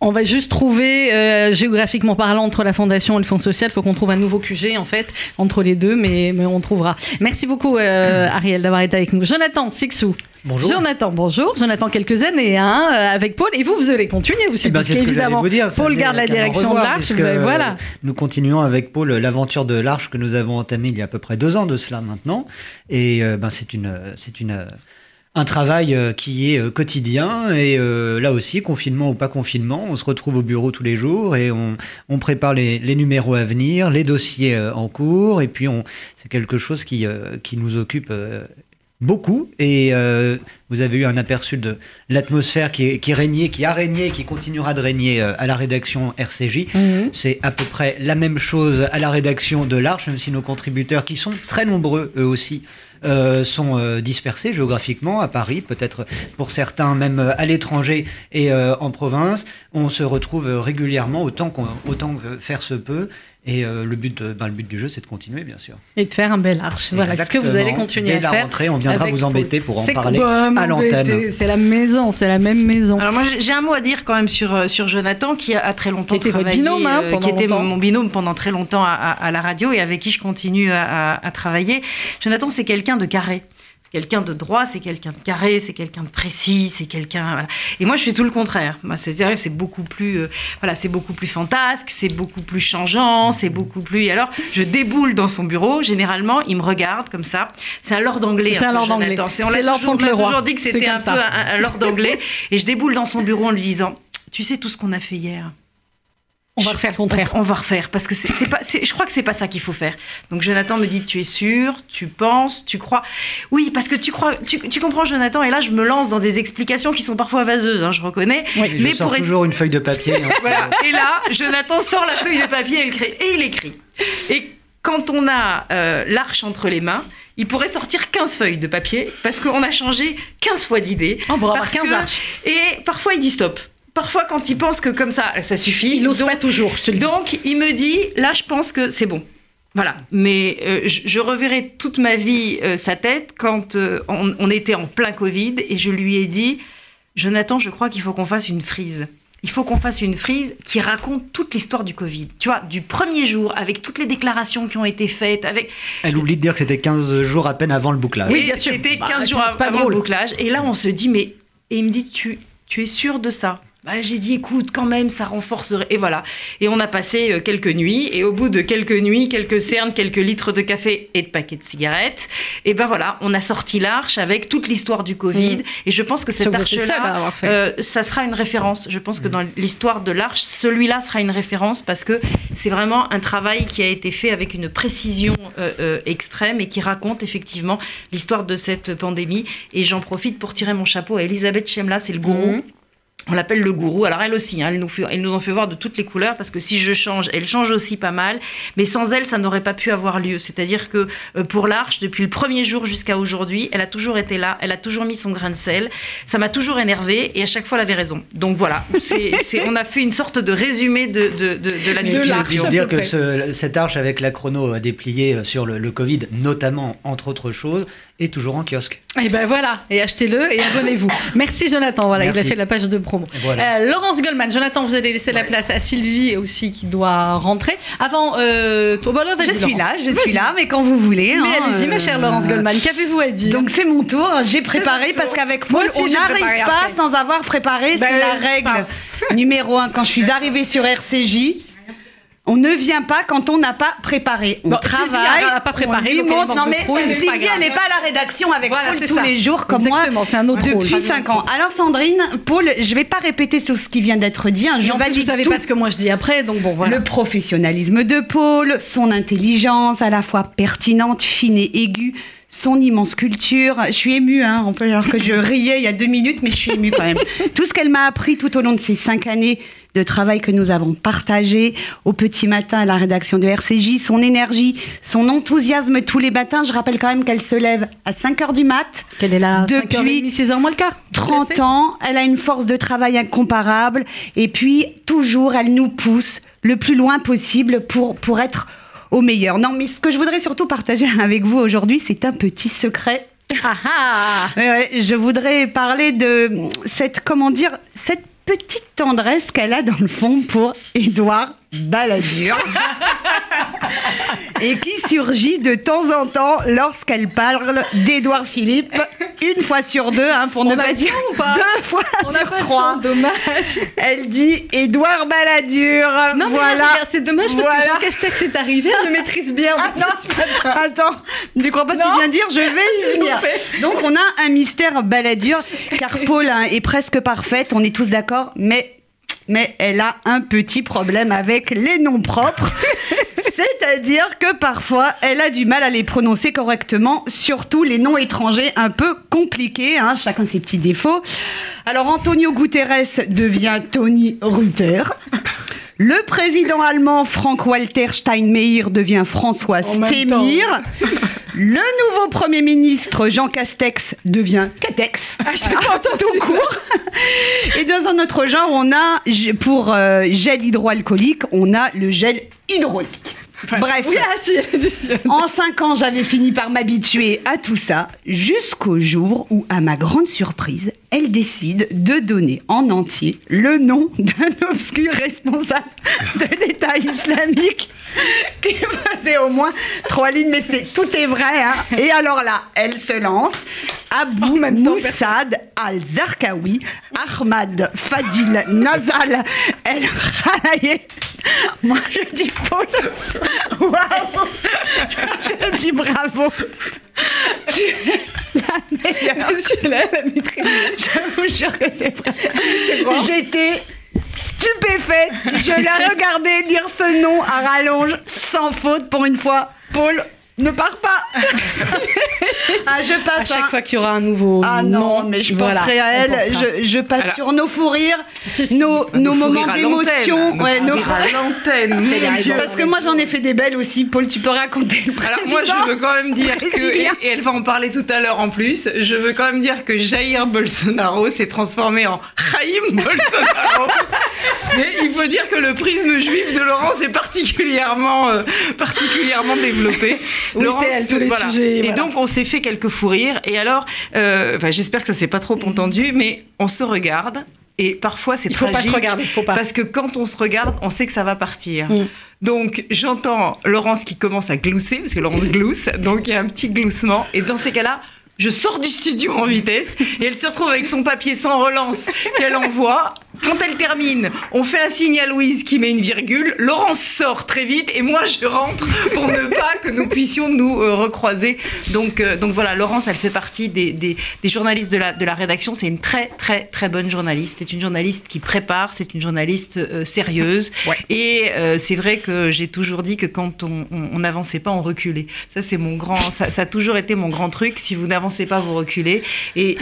On va juste trouver, euh, géographiquement parlant, entre la Fondation et le Fonds social, il faut qu'on trouve un nouveau QG, en fait, entre les deux, mais, mais on trouvera. Merci beaucoup, euh, Ariel, d'avoir été avec nous. Jonathan Sixou. Bonjour. Jonathan, bonjour. Jonathan, quelques années hein, euh, avec Paul. Et vous, vous allez continuer aussi, eh ben, parce qu'évidemment, Paul garde la direction de l'Arche. Ben, voilà. Nous continuons avec Paul l'aventure de l'Arche que nous avons entamée il y a à peu près deux ans de cela maintenant. Et ben, c'est une... C'est une un travail euh, qui est euh, quotidien et euh, là aussi, confinement ou pas confinement, on se retrouve au bureau tous les jours et on, on prépare les, les, numéros à venir, les dossiers en cours et puis c'est quelque chose qui, qui nous occupe beaucoup et vous avez eu un aperçu de l'atmosphère qui, qui, régnait, qui a régné, qui continuera de régner à la rédaction RCJ. Mhm. C'est à peu près la même chose à la rédaction de l'Arche, même si nos contributeurs, qui sont très nombreux eux aussi, euh, sont euh, dispersés géographiquement à Paris, peut-être pour certains même euh, à l'étranger et en province. On se retrouve régulièrement autant, autant que faire se peut et le, but, ben, le but du jeu, c'est de continuer, bien sûr. Et de faire un bel arche. Voilà, ce que vous allez continuer Dès à la faire. rentrée, on viendra vous embêter pour en parler à l'antenne. C'est la maison, c'est la même maison. Alors moi, j'ai un mot à dire quand même sur, sur Jonathan, qui a, très longtemps qui était travaillé, binôme, hein, qui était mon binôme pendant très longtemps à, à, la radio et avec qui je continue à, à travailler. Jonathan, c'est quelqu'un de carré quelqu'un de droit, c'est quelqu'un de carré, c'est quelqu'un de précis, c'est quelqu'un. Et moi, je suis tout le contraire. C'est-à-dire, c'est beaucoup plus, euh, voilà, c'est beaucoup plus fantasque, c'est beaucoup plus changeant, c'est beaucoup plus. Et alors, je déboule dans son bureau. Généralement, il me regarde comme ça. C'est un lord anglais. C'est un, lord anglais. C'est on l'a toujours, toujours, dit que c'était un peu un, un lord anglais. et je déboule dans son bureau en lui disant, tu sais tout ce qu'on a fait hier? On va refaire le contraire. On, va refaire parce que c'est pas. Je crois que c'est pas ça qu'il faut faire. Donc Jonathan me dit tu es sûr, tu penses, tu crois. Oui, parce que tu crois, tu, comprends Jonathan. Et là je me lance dans des explications qui sont parfois vaseuses, hein, je reconnais. mais je sors toujours une feuille de papier. Hein. voilà. Et là Jonathan sort la feuille de papier et il, et il écrit. Et quand on a euh, l'arche entre les mains, il pourrait sortir 15 feuilles de papier parce qu'on a changé 15 fois d'idée. On pourra avoir 15 arches. Et parfois il dit stop parfois quand il pense que comme ça, ça suffit. Il n'ose pas toujours, je te le dis. Donc il me dit, là je pense que c'est bon. Voilà, mais euh, je, reverrai toute ma vie euh, sa tête quand euh, on, était en plein Covid et je lui ai dit, Jonathan, je crois qu'il faut qu'on fasse une frise. Il faut qu'on fasse une frise qui raconte toute l'histoire du Covid. Tu vois, du premier jour, avec toutes les déclarations qui ont été faites. Avec... Elle oublie de dire que c'était 15 jours à peine avant le bouclage. Oui, bien sûr. C'était 15 bah, jours avant le bouclage. Et là, on se dit, mais. Et il me dit, tu, tu es sûr de ça? Bah, j'ai dit écoute quand même ça renforcerait. Et voilà. Et on a passé euh, quelques nuits. Et au bout de quelques nuits quelques cernes quelques litres de café et de paquets de cigarettes et ben voilà on a sorti l'arche avec toute l'histoire du Covid. Mm. et je pense que cette arche là euh, ça sera une référence. Je pense que mm. dans l'histoire de l'arche celui-là sera une référence parce que c'est vraiment un travail qui a été fait avec une précision euh, extrême et qui raconte effectivement l'histoire de cette pandémie. Et j'en profite pour tirer mon chapeau à Elisabeth Chemla c'est le gourou. Mm. On l'appelle le gourou. Alors elle aussi, hein, elle, nous fait, elle nous en fait voir de toutes les couleurs parce que si je change, elle change aussi pas mal. Mais sans elle, ça n'aurait pas pu avoir lieu. C'est-à-dire que euh, pour l'Arche, depuis le premier jour jusqu'à aujourd'hui, elle a toujours été là, elle a toujours mis son grain de sel. Ça m'a toujours énervé et à chaque fois, elle avait raison. Donc voilà, on a fait une sorte de résumé de, de, de, la situation. Je dire que cette Arche avec la chrono dépliée sur le, le Covid, notamment entre autres choses, est toujours en kiosque. Et ben voilà, et achetez-le et abonnez-vous. Merci Jonathan, voilà, il a fait la page de promo. Euh, Laurence Goldman, Jonathan, vous allez laisser la place à Sylvie aussi qui doit rentrer. Avant, euh, toi, bah, je suis là, je suis là, mais quand vous voulez. Mais hein, allez-y, ma chère Laurence euh, Goldman, qu'avez-vous à dire? Donc c'est mon tour, j'ai préparé parce qu'avec moi, on n'arrive pas sans avoir préparé, c'est ben, la règle numéro un. Quand je suis arrivée sur RCJ, on ne vient pas quand on n'a pas préparé. On travaille. Sylvie n'a pas préparé. On monte. Non mais Sylvie, elle n'est pas à la rédaction avec Paul tous les jours comme Exactement, moi. c'est un autre depuis 5 ans. Alors Sandrine, Paul, je ne vais pas répéter ce qui vient d'être dit. Hein, je en vous savez pas ce que moi je dis après, donc bon voilà. Le professionnalisme de Paul, son intelligence à la fois pertinente, fine et aiguë, son immense culture. Je suis émue, hein, alors que je riais il y a deux minutes, mais je suis émue quand même. Tout ce qu'elle m'a appris tout au long de ces cinq années de travail que nous avons partagé au petit matin à la rédaction de RCJ, son énergie, son enthousiasme tous les matins. Je rappelle quand même qu'elle se lève à 5 h du mat. Qu'elle est là depuis 6 h moins le quart. 30 ans. Elle a une force de travail incomparable. Et puis, toujours, elle nous pousse le plus loin possible pour, pour être au meilleur. Non, mais ce que je voudrais surtout partager avec vous aujourd'hui, c'est un petit secret ah ah je voudrais parler de cette, comment dire, cette petite tendresse qu'elle a dans le fond pour Édouard Balladur. et qui surgit de temps en temps lorsqu'elle parle d'Édouard Philippe, une fois sur deux, hein, pour ne pas dire deux fois sur trois. dommage. Elle dit Édouard Balladur. Non, voilà. c'est dommage parce que Jean Castex est arrivé, elle le maîtrise bien. Ah, attends, tu crois pas si bien dire Je vais. Donc on a un mystère Balladur, car Paul hein, est presque parfaite, on est tous d'accord, mais mais elle a un petit problème avec les noms propres. C'est-à-dire que parfois, elle a du mal à les prononcer correctement, surtout les noms étrangers un peu compliqués, hein, chacun ses petits défauts. Alors, Antonio Guterres devient Tony Ruther. Le président allemand Frank-Walter Steinmeier devient François Stemir. Le nouveau Premier ministre Jean Castex devient Catex. Ah, ah, tout court. Et dans un autre genre, on a, pour euh, gel hydroalcoolique, on a le gel hydraulique. Bref, ah, en cinq ans, j'avais fini par m'habituer à tout ça, jusqu'au jour où, à ma grande surprise, elle décide de donner en entier le nom d'un obscur responsable de l'État islamique qui faisait au moins trois lignes, mais c'est tout est vrai. Hein. Et alors là, elle se lance. Abou Moussad al-Zarqawi, Ahmad Fadil Nazal El Khalaye. Moi, je dis Paul, waouh Je dis bravo la meilleure Je la, la maîtrise. Je vous jure que c'est vrai. J'étais stupéfaite. Je l'ai regardé dire ce nom à rallonge sans faute pour une fois. Paul, ne pars pas. Ah, je passe à chaque fois qu'il y aura un nouveau ah non mais je penserai à elle. je, je, passe sur nos fous rires nos, nos moments d'émotion ouais, nos à l'antenne parce que moi j'en ai fait des belles aussi. Paul tu peux raconter le alors moi je veux quand même dire que et, elle va en parler tout à l'heure en plus je veux quand même dire que Jair Bolsonaro s'est transformé en Jaim Bolsonaro. Mais il faut dire que le prisme juif de Laurence est particulièrement euh, particulièrement développé oui, elle, tous les sujets. Et donc, on s'est fait quelques fous rires. Et alors, euh, j'espère que ça s'est pas trop entendu, mais on se regarde. Et parfois, c'est tragique. Faut pas regarder, faut pas. Parce que quand on se regarde, on sait que ça va partir. Mm. Donc, j'entends Laurence qui commence à glousser, parce que Laurence glousse. Donc, il y a un petit gloussement. Et dans ces cas-là, je sors du studio en vitesse et elle se retrouve avec son papier sans relance qu'elle envoie Quand elle termine, on fait un signe à Louise qui met une virgule. Laurence sort très vite et moi je rentre pour ne pas que nous puissions nous euh, recroiser. Donc, euh, donc voilà, Laurence, elle fait partie des, des, journalistes de la, de la rédaction. C'est une très très très bonne journaliste. C'est une journaliste qui prépare. C'est une journaliste euh, sérieuse. Et c'est vrai que j'ai toujours dit que quand on n'avançait pas, on reculait. Ça c'est mon grand. Ça, ça, a toujours été mon grand truc. Si vous n'avancez pas, vous reculez. Et,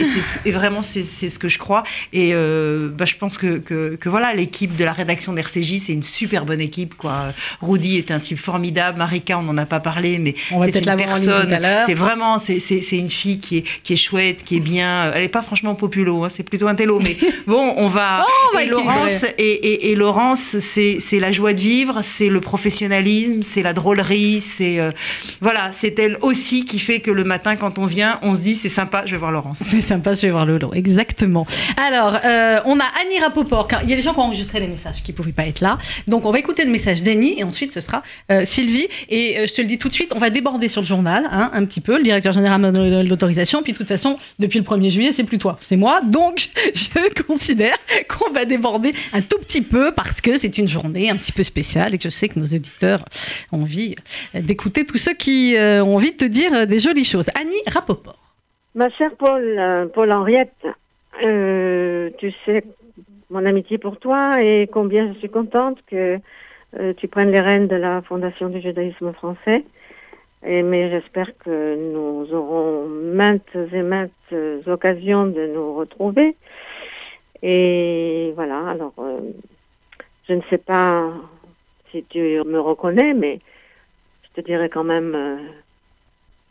et vraiment c'est ce que je crois. Et bah, je pense que, que, que voilà, l'équipe de la rédaction d'RCJ, c'est une super bonne équipe. Quoi. Rudy est un type formidable. Marika, on n'en a pas parlé, mais c'est une personne. C'est vraiment, c'est une fille qui est, qui est chouette, qui est bien. Elle n'est pas franchement populo, hein, c'est plutôt un télo, mais bon, on va. Oh, et, Laurence, et, et, Laurence, c'est la joie de vivre, c'est le professionnalisme, c'est la drôlerie, c'est euh, voilà, c'est elle aussi qui fait que le matin, quand on vient, on se dit c'est sympa, je vais voir Laurence. C'est sympa, je vais voir Lolo, exactement. Alors, euh, on a Annie Rapoport. Il y a des gens qui ont enregistré les messages qui ne pouvaient pas être là, donc on va écouter le message d'Annie et ensuite ce sera euh, Sylvie. Et je te le dis tout de suite, on va déborder sur le journal, hein, un petit peu. Le directeur général donné l'autorisation. Puis de toute façon, depuis le 1er juillet, c'est plus toi, c'est moi. Donc, je considère qu'on va déborder un tout petit peu parce que c'est une journée un petit peu spéciale et que je sais que nos auditeurs ont envie d'écouter tous ceux qui euh, ont envie de te dire des jolies choses. Annie Rapoport. Ma chère Paul, euh, Paul Henriette, euh, tu sais mon amitié pour toi et combien je suis contente que tu prennes les rênes de la Fondation du judaïsme français. Et, mais j'espère que nous aurons maintes et maintes occasions de nous retrouver. Et voilà, alors, euh, je ne sais pas si tu me reconnais, mais je te dirai quand même, euh,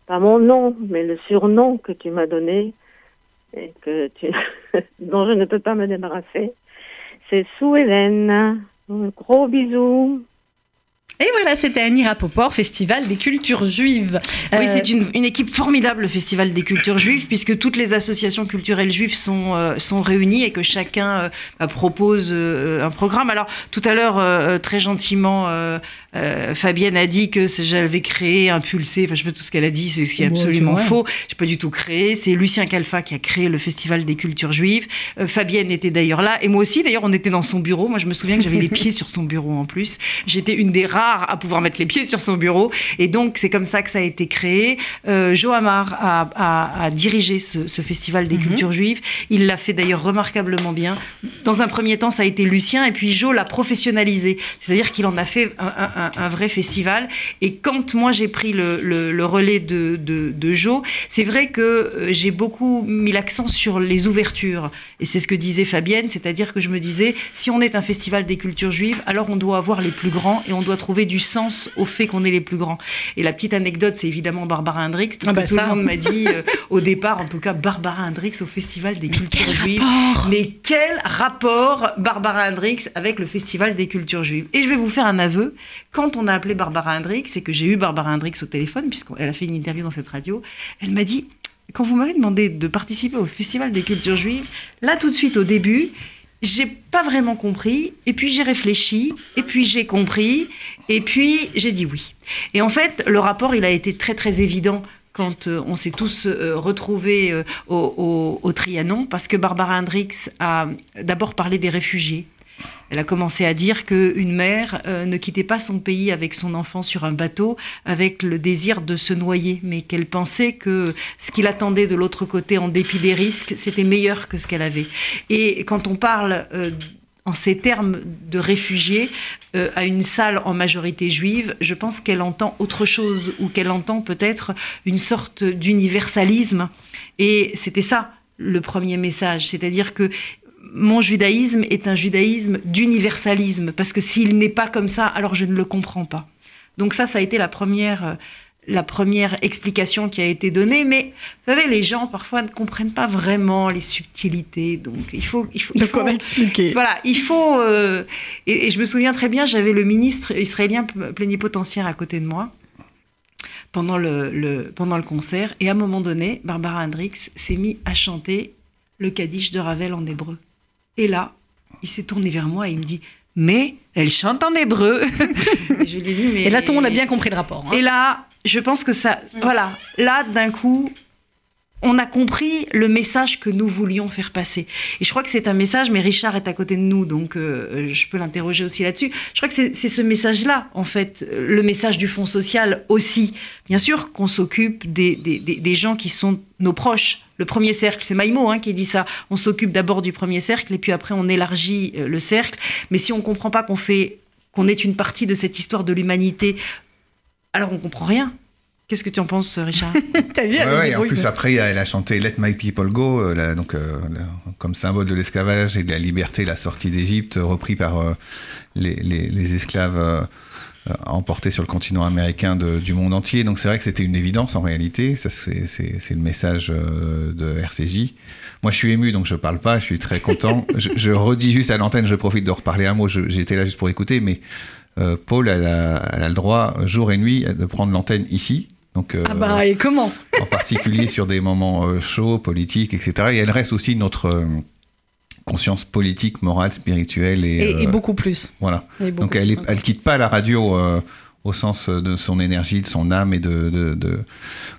pas mon nom, mais le surnom que tu m'as donné et que tu, dont je ne peux pas me débarrasser. C'est Sue Hélène. Gros bisous. Et voilà, c'était Annie Rapoport, Festival des cultures juives. Oui, c'est une, équipe formidable, le Festival des cultures juives, puisque toutes les associations culturelles juives sont, euh, sont réunies et que chacun euh, bah, propose euh, un programme. Alors, tout à l'heure, très gentiment, Fabienne a dit que j'avais créé, impulsé, enfin, je sais pas tout ce qu'elle a dit, c'est ce qui est absolument faux. Je pas du tout créé. C'est Lucien Calfa qui a créé le Festival des cultures juives. Fabienne était d'ailleurs là, et moi aussi, d'ailleurs, on était dans son bureau. Moi, je me souviens que j'avais les pieds sur son bureau en plus. J'étais une des rares à pouvoir mettre les pieds sur son bureau. Et donc, c'est comme ça que ça a été créé. Euh, Johamar a, dirigé ce, festival des mhm. cultures juives. Il l'a fait d'ailleurs remarquablement bien. Dans un premier temps, ça a été Lucien, et puis Jo l'a professionnalisé. C'est-à-dire qu'il en a fait un, vrai festival. Et quand moi j'ai pris le, relais de, de, Jo, c'est vrai que euh, j'ai beaucoup mis l'accent sur les ouvertures. Et c'est ce que disait Fabienne, c'est-à-dire que je me disais, si on est un festival des cultures juives, alors on doit avoir les plus grands et on doit trouver du sens au fait qu'on est les plus grands. Et la petite anecdote, c'est évidemment Barbara Hendricks, parce ah que bah tout le monde m'a dit euh, au départ, en tout cas, Barbara Hendricks au Festival des Cultures Juives. Mais quel rapport Barbara Hendricks avec le Festival des Cultures Juives Et je vais vous faire un aveu. Quand on a appelé Barbara Hendricks et que j'ai eu Barbara Hendricks au téléphone, puisqu'elle a fait une interview dans cette radio, elle m'a dit quand vous m'avez demandé de participer au Festival des cultures juives, là tout de suite au début, j'ai pas vraiment compris, et puis j'ai réfléchi, et puis j'ai compris, et puis j'ai dit oui. Et en fait, le rapport, il a été très très évident quand euh, on s'est tous euh, retrouvés euh, au, au, Trianon, parce que Barbara Hendricks a d'abord parlé des réfugiés. Elle a commencé à dire qu'une mère euh, ne quittait pas son pays avec son enfant sur un bateau avec le désir de se noyer, mais qu'elle pensait que ce qui l'attendait de l'autre côté, en dépit des risques, c'était meilleur que ce qu'elle avait. Et quand on parle euh, en ces termes de réfugiés euh, à une salle en majorité juive, je pense qu'elle entend autre chose ou qu'elle entend peut-être une sorte d'universalisme. Et c'était ça le premier message, c'est-à-dire que mon judaïsme est un judaïsme d'universalisme, parce que s'il n'est pas comme ça, alors je ne le comprends pas. Donc ça, ça a été la première, euh, la première explication qui a été donnée. Mais vous savez, les gens parfois ne comprennent pas vraiment les subtilités, donc il faut, il faut, expliquer. Voilà, il faut. Euh, et, je me souviens très bien, j'avais le ministre israélien plénipotentiaire à côté de moi pendant le, pendant le concert, et à un moment donné, Barbara Hendricks s'est mis à chanter le Kaddish de Ravel en hébreu. Et là, il s'est tourné vers moi et il me dit Mais elle chante en hébreu. et je lui ai dit Mais. Et là, tout le monde a bien compris le rapport. Hein. Et là, je pense que ça. Mm. Voilà. Là, d'un coup, on a compris le message que nous voulions faire passer. Et je crois que c'est un message, mais Richard est à côté de nous, donc euh, je peux l'interroger aussi là-dessus. Je crois que c'est ce message-là, en fait, le message du Fonds social aussi. Bien sûr qu'on s'occupe des, des, des, gens qui sont nos proches. Le premier cercle, c'est Maïmo hein, qui dit ça. On s'occupe d'abord du premier cercle et puis après on élargit euh, le cercle. Mais si on ne comprend pas qu'on fait qu'on est une partie de cette histoire de l'humanité, alors on comprend rien. Qu'est-ce que tu en penses, Richard T'as vu En plus, après, elle a chanté Let My People Go, euh, donc, euh, comme symbole de l'esclavage et de la liberté, la sortie d'Égypte, repris par euh, les, esclaves emportés sur le continent américain du monde entier. Donc c'est vrai que c'était une évidence en réalité. C'est le message de RCJ. Moi, je suis ému, donc je parle pas. Je suis très content. je, redis juste à l'antenne, je profite de reparler un mot. J'étais là juste pour écouter, mais Paul, elle a, le droit jour et nuit de prendre l'antenne ici. Donc, euh, ah bah et comment? En particulier sur des moments euh, chauds, politiques, etc. Et elle reste aussi notre euh, conscience politique, morale, spirituelle et, et, beaucoup plus. Voilà. Donc elle, ne quitte pas la radio au sens de son énergie, de son âme et de, de, de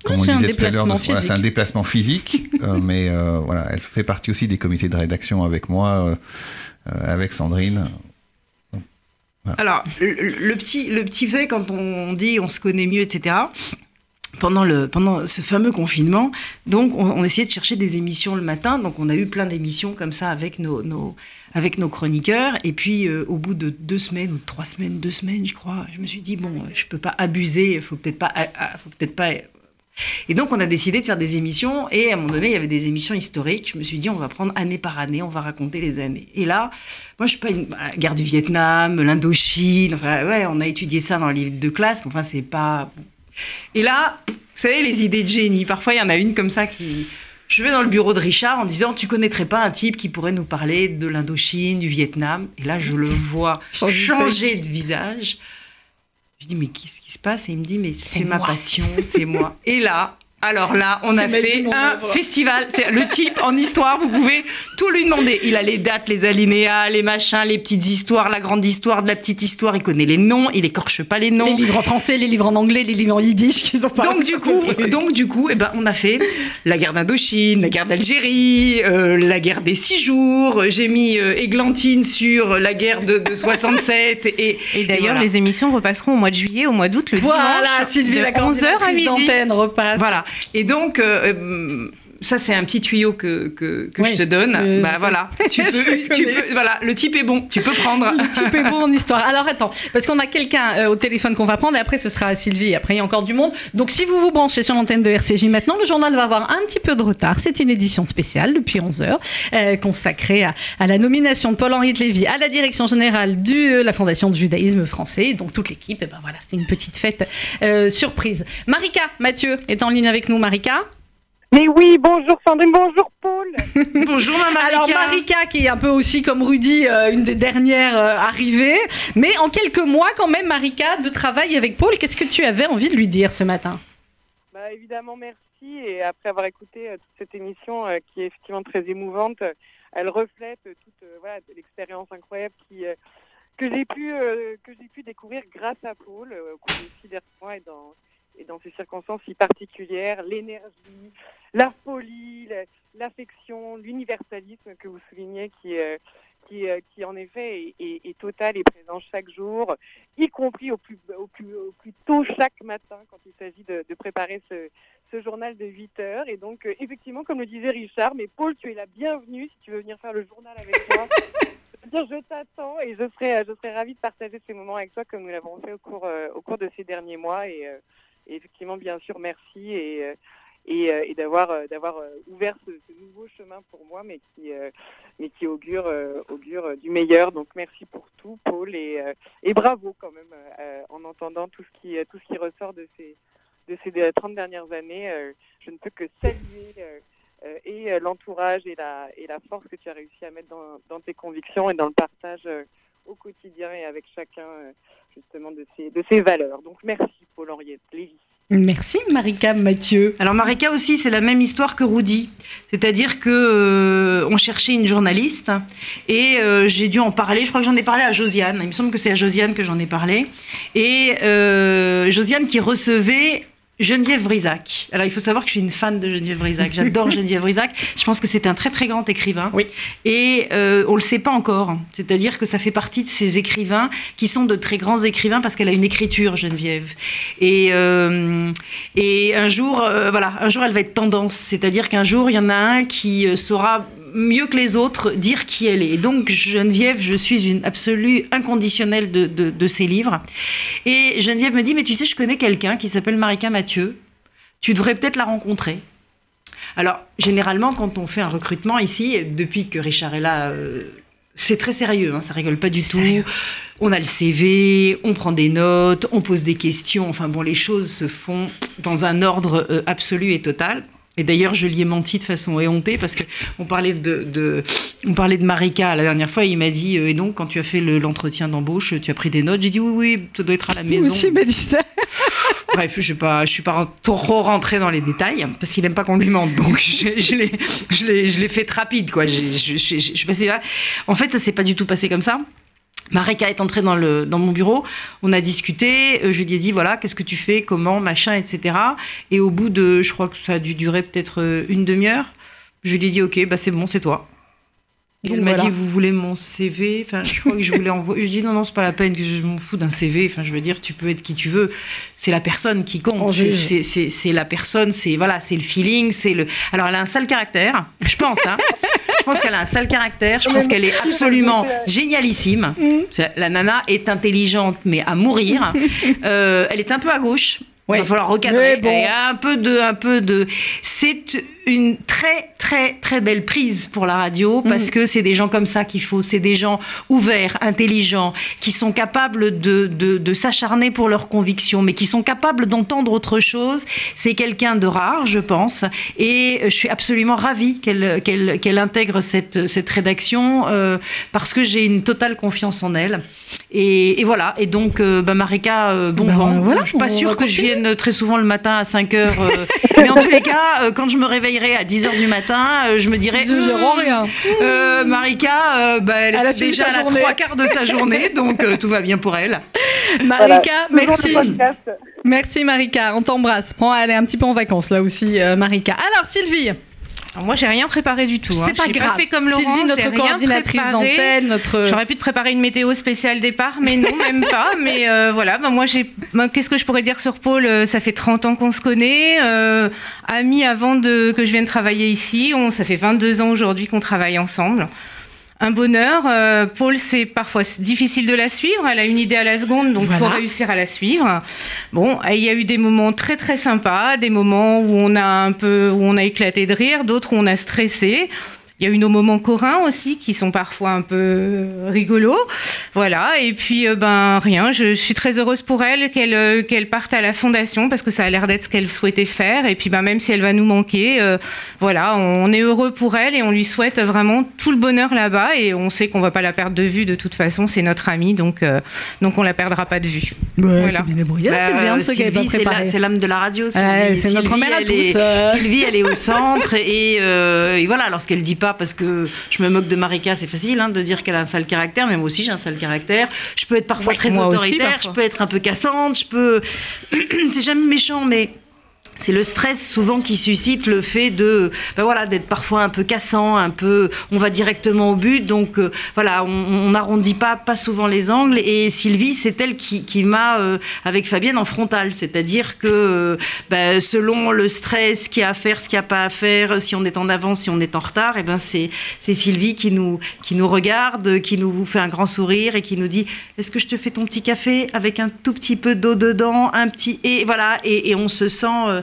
comme on disait tout à l'heure, c'est un déplacement physique, mais voilà, elle fait partie aussi des comités de rédaction avec moi, avec Sandrine. Alors, le, petit, le petit, vous savez, quand on dit on se connaît mieux, etc., pendant, le, pendant ce fameux confinement, donc on, essayait de chercher des émissions le matin. Donc on a eu plein d'émissions comme ça avec nos, avec nos chroniqueurs. Et puis euh, au bout de deux semaines ou trois semaines, deux semaines, je crois, je me suis dit bon, je peux pas abuser, faut peut-être pas, faut peut-être pas. Et donc on a décidé de faire des émissions. Et à un moment donné, il y avait des émissions historiques. Je me suis dit on va prendre année par année, on va raconter les années. Et là, moi je suis pas une bah, guerre du Vietnam, l'Indochine. Enfin ouais, on a étudié ça dans le livre de classe. Mais enfin c'est pas et là, vous savez, les idées de génie, parfois il y en a une comme ça qui... Je vais dans le bureau de Richard en disant Tu connaîtrais pas un type qui pourrait nous parler de l'Indochine, du Vietnam? Et là, je le vois changer de visage. Je dis Mais qu'est-ce qui se passe? Et il me dit Mais c'est ma passion, c'est moi. Et là, alors là, on a fait un festival. C'est le type en histoire, vous pouvez tout lui demander. Il a les dates, les alinéas, les machins, les petites histoires, la grande histoire de la petite histoire. Il connaît les noms, il écorche pas les noms. Les livres en français, les livres en anglais, les livres en yiddish. Qui sont pas donc du coup, donc du coup, eh ben on a fait la guerre d'Indochine, la guerre d'Algérie, euh, la guerre des six jours. J'ai mis euh, Églantine sur la guerre de, 67 et, et d'ailleurs les émissions repasseront au mois de juillet, au mois d'août, le voilà, dimanche. Sylvie, de 11h à midi. repasse. Voilà. Et donc, euh, euh, ça c'est un petit tuyau que, que, je te donne. Euh, bah voilà, tu peux, tu peux, voilà, le type est bon, tu peux prendre. le type est bon en histoire. Alors attends, parce qu'on a quelqu'un au téléphone qu'on va prendre et après ce sera Sylvie. Après il y a encore du monde. Donc si vous vous branchez sur l'antenne de RCJ maintenant, le journal va avoir un petit peu de retard. C'est une édition spéciale depuis 11 heures consacrée à, la nomination de Paul-Henri de Lévy à la direction générale de la Fondation du judaïsme français. Donc toute l'équipe, et ben voilà, c'était une petite fête surprise. Marika Mathieu est en ligne avec nous. Marika? Mais oui, bonjour Sandrine, bonjour Paul. bonjour Marika. Alors Marika qui est un peu aussi comme Rudy, euh, une des dernières euh, arrivées, mais en quelques mois quand même Marika de travail avec Paul, qu'est-ce que tu avais envie de lui dire ce matin? Bah, Évidemment merci et après avoir écouté euh, toute cette émission qui est effectivement très émouvante, elle reflète toute voilà, l'expérience incroyable qui que j'ai pu que j'ai pu découvrir grâce à Paul au cours des six derniers mois et dans et dans ces circonstances si particulières, l'énergie, la folie, l'affection, l'universalisme que vous soulignez qui, euh, qui, euh, qui en effet est, total et présent chaque jour, y compris au plus, au plus, au plus tôt chaque matin quand il s'agit de, préparer ce, ce, journal de 8 heures. Et donc, euh, effectivement, comme le disait Richard, mais Paul, tu es la bienvenue si tu veux venir faire le journal avec moi. je t'attends et je serai, je serai ravie de partager ces moments avec toi comme nous l'avons fait au cours, au cours de ces derniers mois. Et, effectivement, bien sûr, merci et, euh, et, euh, et d'avoir euh, d'avoir ouvert ce, nouveau chemin pour moi, mais qui mais qui augure augure du meilleur. Donc merci pour tout, Paul, et, et bravo quand même en entendant tout ce qui tout ce qui ressort de ces de ces 30 dernières années. je ne peux que saluer et l'entourage et la, et la force que tu as réussi à mettre dans, dans tes convictions et dans le partage au quotidien et avec chacun justement de ces, de ces valeurs. Donc merci Paul-Henriette Lévy. Merci Marika Mathieu. Alors Marika aussi, c'est la même histoire que Rudy. C'est-à-dire que euh, on cherchait une journaliste et euh, j'ai dû en parler. Je crois que j'en ai parlé à Josiane. Il me semble que c'est à Josiane que j'en ai parlé. Et euh, Josiane qui recevait Geneviève Brisac. Alors, il faut savoir que je suis une fan de Geneviève Brisac. J'adore Geneviève Brisac. Je pense que c'est un très, très grand écrivain. Oui. Et euh, on ne le sait pas encore. C'est-à-dire que ça fait partie de ces écrivains qui sont de très grands écrivains parce qu'elle a une écriture, Geneviève. Et, euh, et un jour, euh, voilà, un jour, elle va être tendance. C'est-à-dire qu'un jour, il y en a un qui saura mieux que les autres dire qui elle est. Et donc, Geneviève, je suis une absolue inconditionnelle de, de, ses livres. Et Geneviève me dit, mais tu sais, je connais quelqu'un qui s'appelle Marika Mathieu. Tu devrais peut-être la rencontrer. Alors, généralement, quand on fait un recrutement ici, depuis que Richard est là, euh, c'est très sérieux, hein, ça rigole pas du tout. On a le CV, on prend des notes, on pose des questions. Enfin bon, les choses se font dans un ordre euh, absolu et total. Et d'ailleurs, je lui ai menti de façon éhontée parce qu'on parlait de, on parlait de Marika la dernière fois. Et il m'a dit euh, Et donc, quand tu as fait l'entretien d'embauche, tu as pris des notes J'ai dit Oui, oui, ça doit être à la maison. aussi m'a dit ça. Bref, je ne suis pas trop rentrée dans les détails parce qu'il n'aime pas qu'on lui mente. Donc, je, je l'ai fait rapide. Quoi. Je, suis passée En fait, ça s'est pas du tout passé comme ça. Marika est entrée dans, le, dans mon bureau, on a discuté, euh, je lui ai dit voilà, qu'est-ce que tu fais, comment, machin, etc. Et au bout de, je crois que ça a dû durer peut-être euh, une demi-heure, je lui ai dit ok, bah c'est bon, c'est toi. Elle m'a dit vous voulez mon CV Enfin, je crois que je voulais envoyer. Je dis non non c'est pas la peine que je m'en fous d'un CV. Enfin, je veux dire tu peux être qui tu veux. C'est la personne qui compte. C'est la personne. C'est voilà c'est le feeling. C'est le. Alors elle a un sale caractère. Je pense. Hein. je pense qu'elle a un sale caractère. Je pense qu'elle est absolument génialissime. Mm. La nana est intelligente mais à mourir. Euh, elle est un peu à gauche. Il va falloir recadrer. Bon. un peu de, un peu de. C'est une très très très belle prise pour la radio mm. parce que c'est des gens comme ça qu'il faut. C'est des gens ouverts, intelligents, qui sont capables de, de, s'acharner pour leurs convictions, mais qui sont capables d'entendre autre chose. C'est quelqu'un de rare, je pense, et je suis absolument ravie qu'elle qu'elle qu'elle intègre cette cette rédaction euh, parce que j'ai une totale confiance en elle. Et, et voilà. Et donc, euh, bah, Marika, euh, bon ben, vent. Voilà, je suis pas sûre que je vienne très souvent le matin à 5 heures, mais en tous les cas, quand je me réveille à 10h du matin, euh, je me dirais. Je hum, rien. Euh, Marika, euh, bah, elle, est déjà à la trois quarts de sa journée, donc tout va bien pour elle. Marika, merci. Merci Marika, on t'embrasse. Prends, elle est un petit peu en vacances là aussi, Marika. Alors Sylvie moi, j'ai rien préparé du tout. C'est hein. pas grave. Pas fait comme Laurent, Sylvie, notre coordinatrice d'antenne, notre. J'aurais pu te préparer une météo spéciale départ, mais non, même pas. Mais euh, voilà, bah, moi, j'ai. Qu'est-ce que je pourrais dire sur Paul euh, Ça fait 30 ans qu'on se connaît, euh, amis avant de que je vienne travailler ici. On, ça fait 22 ans aujourd'hui qu'on travaille ensemble un bonheur. Euh, Paul, c'est parfois difficile de la suivre. Elle a une idée à la seconde, donc il faut réussir à la suivre. Bon, il y a eu des moments très très sympas, des moments où on a un peu, où on a éclaté de rire, d'autres où on a stressé. Il y a eu nos moments corints aussi qui sont parfois un peu rigolos. Voilà. Et puis, euh, ben, rien. Je, suis très heureuse pour elle qu'elle euh, qu'elle parte à la fondation parce que ça a l'air d'être ce qu'elle souhaitait faire. Et puis, ben, même si elle va nous manquer, euh, voilà, on est heureux pour elle et on lui souhaite vraiment tout le bonheur là-bas. Et on sait qu'on va pas la perdre de vue de toute façon. C'est notre amie, donc, donc on la perdra pas de vue. voilà. C'est bien. Bah, Sylvie, c'est l'âme de la radio. c'est notre mère à tous. Sylvie, elle est au centre et, et voilà, lorsqu'elle dit pas parce que je me moque de Marika, c'est facile hein, de dire qu'elle a un sale caractère, mais moi aussi j'ai un sale caractère. Je peux être parfois très autoritaire, je peux être un peu cassante, je peux. c'est jamais méchant, mais c'est le stress souvent qui suscite le fait de ben voilà d'être parfois un peu cassant un peu on va directement au but. Donc euh, voilà on n'arrondit pas pas souvent les angles. Et Sylvie c'est elle qui, qui m'a euh, avec Fabienne en frontal. C'est-à-dire que euh, ben, selon le stress ce qu'il y a à faire ce qu'il n'y a pas à faire si on est en avance si on est en retard et ben c'est c'est Sylvie qui nous qui nous regarde qui nous fait un grand sourire et qui nous dit est-ce que je te fais ton petit café avec un tout petit peu d'eau dedans un petit et voilà et on se sent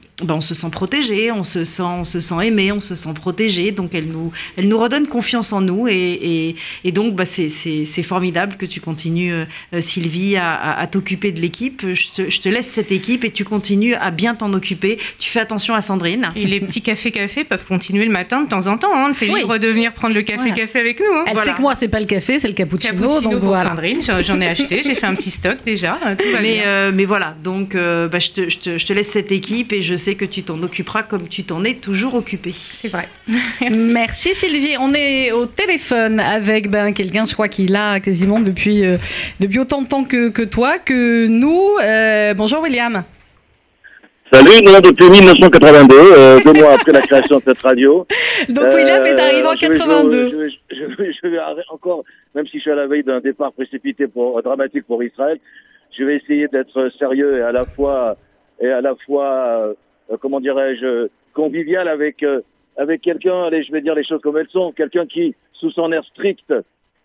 ben, on se sent protégé, on se sent, on se sent aimé, on se sent protégé. Donc elle nous, elle nous redonne confiance en nous et, et, donc bah, c'est formidable que tu continues, euh, Sylvie, à, t'occuper de l'équipe. Je, je te, laisse cette équipe et tu continues à bien t'en occuper. Tu fais attention à Sandrine. Et les petits cafés-cafés peuvent continuer le matin de temps en temps. Hein. Tu es libre de venir prendre le café-café avec nous. Hein. Elle sait que moi, c'est pas le café, c'est le cappuccino. donc voilà. Sandrine, j'en ai acheté, j'ai fait un petit stock déjà. mais, euh, mais voilà, donc euh, bah, je, te, je, te, je te laisse cette équipe et je sais que tu t'en occuperas comme tu t'en es toujours occupé. C'est vrai. Merci. Sylvie. On est au téléphone avec ben, quelqu'un, je crois qu'il a quasiment depuis, euh, depuis autant de temps que, que toi, que nous. Euh, bonjour William. Salut, non, depuis 1982, euh, deux mois après la création de cette radio. Donc William est arrivé en 82. Je vais, je, vais, encore, même si je suis à la veille d'un départ précipité pour, dramatique pour Israël, je vais essayer d'être sérieux et à la fois, et à la fois, euh, comment dirais-je, convivial avec, euh, avec quelqu'un, allez, je vais dire les choses comme elles sont, quelqu'un qui, sous son air strict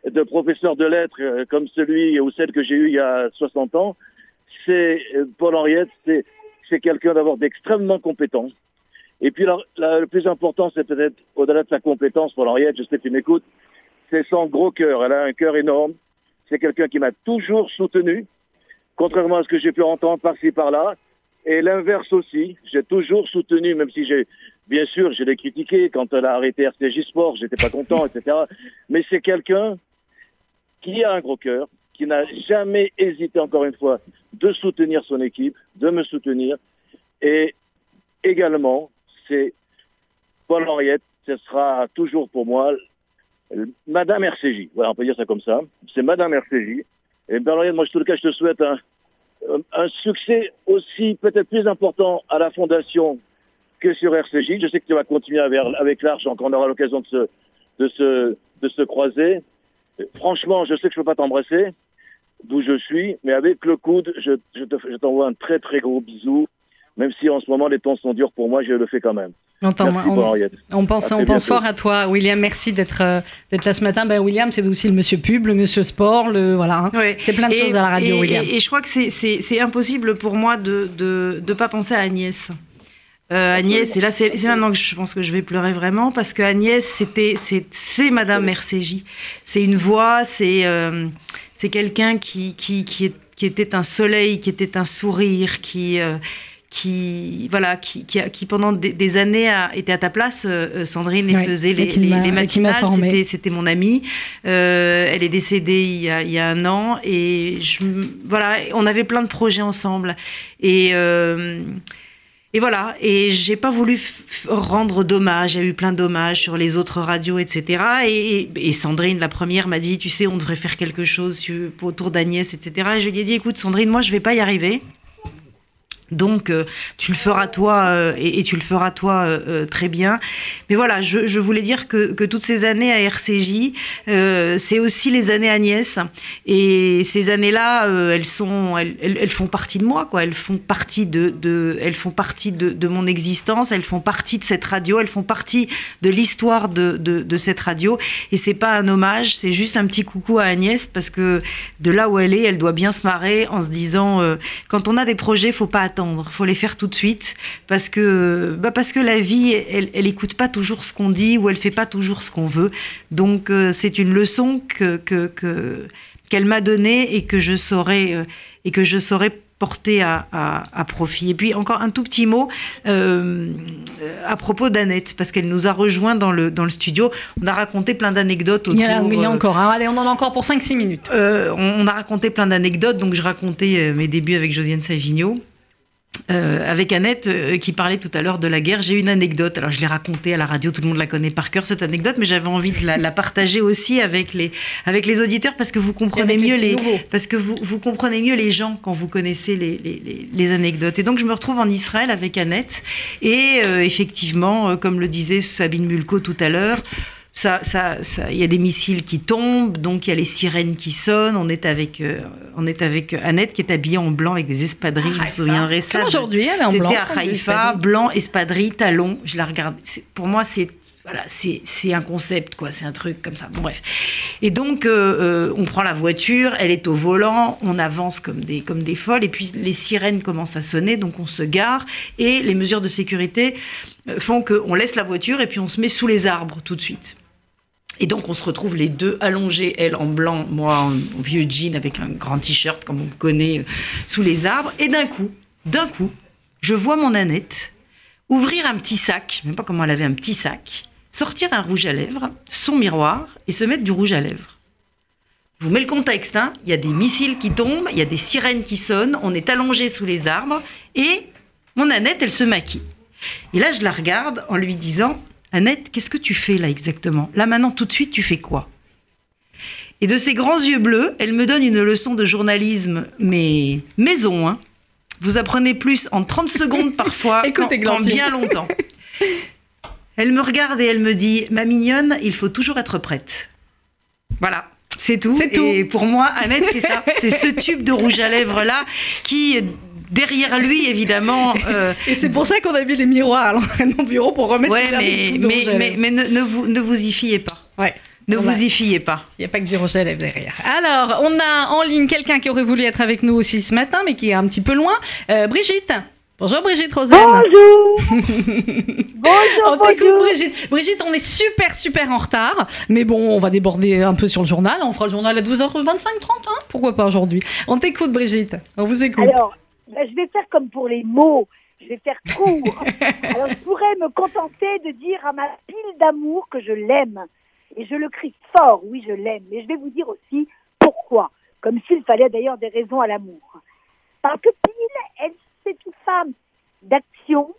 de professeur de lettres, comme celui ou celle que j'ai eu il y a 60 ans, c'est Paul Henriette, c'est c'est quelqu'un d'abord d'extrêmement compétent. Et puis le plus important, c'est peut-être au-delà de sa compétence, pour Henriette, je sais que tu m'écoutes, c'est son gros cœur. Elle a un cœur énorme. C'est quelqu'un qui m'a toujours soutenu, contrairement à ce que j'ai pu entendre par-ci par-là. Et l'inverse aussi, j'ai toujours soutenu, même si j'ai, bien sûr, je l'ai critiqué quand elle a arrêté RCJ Sport, j'étais pas content, etc. Mais c'est quelqu'un qui a un gros cœur, qui n'a jamais hésité, encore une fois, de soutenir son équipe, de me soutenir. Et également, c'est Paul Henriette, ce sera toujours pour moi Madame RCJ. Voilà, on peut dire ça comme ça. C'est Madame RCJ. Et Paul Henriette, moi, en tout cas, je te souhaite un, un succès aussi peut-être plus important à la Fondation que sur RCJ. Je sais que tu vas continuer avec, avec donc on aura l'occasion de se, de, se, de se croiser. Franchement, je sais que je ne peux pas t'embrasser, d'où je suis, mais avec le coude, je, je t'envoie un très très gros bisou. Même si en ce moment les temps sont durs pour moi, je le fais quand même. On, on, pense, on pense fort à toi, William. Merci d'être euh, d'être là ce matin. Ben, William, c'est aussi le monsieur pub, le monsieur sport, le voilà. Hein. C'est plein de choses à la radio, William. Et, je crois que c'est impossible pour moi de ne de, pas penser à Agnès. Euh, Agnès, et là c'est maintenant que je pense que je vais pleurer vraiment parce que Agnès c'était c'est Madame RCJ, c'est une voix, c'est euh, c'est quelqu'un qui, qui, qui, qui, était un soleil, qui était un sourire, qui, euh, qui, voilà, qui, qui, pendant des, années a été à ta place. Euh, Sandrine et faisait les, les, matinales. C'était mon amie. Euh, elle est décédée il y, a, il y, a, un an. Et je, voilà, on avait plein de projets ensemble. Et. Et voilà, et j'ai pas voulu rendre d'hommage. Il y a eu plein d'hommages sur les autres radios, etc. Et, Sandrine, la première, m'a dit, tu sais, on devrait faire quelque chose autour d'Agnès, etc. Et je lui ai dit, écoute, Sandrine, moi, je vais pas y arriver. Donc, euh, tu le feras toi euh, et, tu le feras toi euh, très bien. Mais voilà, je, voulais dire que, toutes ces années à RCJ, c'est aussi les années Agnès. Et ces années-là, elles sont, elles, font partie de moi, quoi. Elles font partie de, elles font partie de, mon existence. Elles font partie de cette radio. Elles font partie de l'histoire de, cette radio. Et c'est pas un hommage, c'est juste un petit coucou à Agnès parce que de là où elle est, elle doit bien se marrer en se disant, quand on a des projets, faut pas il faut les faire tout de suite parce que, bah parce que la vie, elle, elle écoute pas toujours ce qu'on dit ou elle fait pas toujours ce qu'on veut. Donc euh, c'est une leçon que, qu'elle m'a donnée et que je saurais euh, et que je saurais porter à, profit. Et puis encore un tout petit mot euh, à propos d'Annette, parce qu'elle nous a rejoint dans le, dans le studio. On a raconté plein d'anecdotes autour... Il il y a encore, hein. allez, on en a encore pour 5-6 minutes. on, a raconté plein d'anecdotes, donc je racontais mes débuts avec Josiane Savigno. Euh, avec Annette euh, qui parlait tout à l'heure de la guerre, j'ai une anecdote. Alors je l'ai racontée à la radio, tout le monde la connaît par cœur cette anecdote, mais j'avais envie de la, partager aussi avec les avec les auditeurs parce que vous comprenez mieux les, parce que vous, vous comprenez mieux les gens quand vous connaissez les, les, les, anecdotes. Et donc je me retrouve en Israël avec Annette et euh, effectivement, comme le disait Sabine Mulco tout à l'heure ça, ça, il y a des missiles qui tombent, donc il y a les sirènes qui sonnent. On est avec, euh, on est avec Annette qui est habillée en blanc avec des espadrilles. je me souviendrai ça. aujourd'hui, elle est en blanc. C'était à Haïfa, blanc, espadrille, talon. Je la regarde. Pour moi, c'est voilà, c'est un concept, quoi. C'est un truc comme ça. Bon, bref. Et donc, euh, euh, on prend la voiture, elle est au volant, on avance comme des, comme des folles, et puis les sirènes commencent à sonner, donc on se gare, et les mesures de sécurité font qu'on laisse la voiture et puis on se met sous les arbres tout de suite. Et donc on se retrouve les deux allongés, elle en blanc, moi en, vieux jean avec un grand t-shirt comme on connaît euh, sous les arbres. Et d'un coup, d'un coup, je vois mon Annette ouvrir un petit sac, même pas comment elle avait un petit sac, sortir un rouge à lèvres, son miroir et se mettre du rouge à lèvres. Je vous mets le contexte, hein. il y a des missiles qui tombent, il y a des sirènes qui sonnent, on est allongé sous les arbres et mon Annette, elle se maquille. Et là, je la regarde en lui disant Annette, qu'est-ce que tu fais là exactement? Là maintenant, tout de suite, tu fais quoi? Et de ses grands yeux bleus, elle me donne une leçon de journalisme, mais maison, hein Vous apprenez plus en 30 secondes parfois qu'en bien longtemps. Elle me regarde et elle me dit Ma mignonne, il faut toujours être prête. Voilà. C'est tout. Tout. Et pour moi, Annette, c'est ça. C'est ce tube de rouge à lèvres là qui derrière lui, évidemment. Euh, et c'est pour ça qu'on a mis les miroirs à l'entrée de mon bureau pour remettre ouais, les mais, mais, mais, mais, ne, vous, ne vous y fiez pas. Ouais. Ne vous y fiez pas. Il n'y a pas que du rouge à lèvres derrière. Alors, on a en ligne quelqu'un qui aurait voulu être avec nous aussi ce matin, mais qui est un petit peu loin. Euh, Brigitte. Bonjour Brigitte Rosen. Bonjour. bonjour. On t'écoute Brigitte. Brigitte, on est super super en retard, mais bon, on va déborder un peu sur le journal. On fera le journal à 12h25, 30, hein pourquoi pas aujourd'hui. On t'écoute Brigitte. On vous écoute. Alors, ben, je vais faire comme pour les mots. Je vais faire court. Alors, je pourrais me contenter de dire à ma pile d'amour que je l'aime. Et je le crie fort, oui, je l'aime. Mais je vais vous dire aussi pourquoi. Comme s'il fallait d'ailleurs des raisons à l'amour. Parce que Pile, elle c'est une femme d'action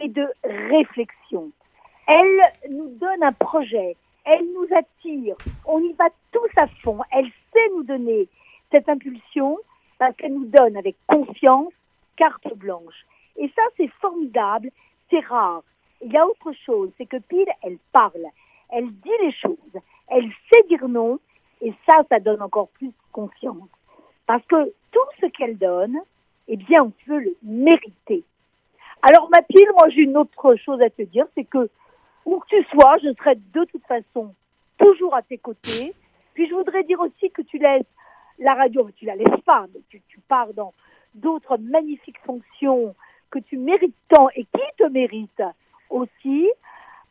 et de réflexion. Elle nous donne un projet, elle nous attire, on y va tous à fond, elle sait nous donner cette impulsion parce qu'elle nous donne avec confiance carte blanche. Et ça, c'est formidable, c'est rare. Il y a autre chose, c'est que Pile, elle parle, elle dit les choses, elle sait dire non, et ça, ça donne encore plus confiance. Parce que tout ce qu'elle donne, eh bien, on peut le mériter. Alors, Mathilde, moi, j'ai une autre chose à te dire, c'est que où que tu sois, je serai de toute façon toujours à tes côtés. Puis, je voudrais dire aussi que tu laisses la radio, tu la laisses pas, mais tu, tu pars dans d'autres magnifiques fonctions que tu mérites tant et qui te méritent aussi,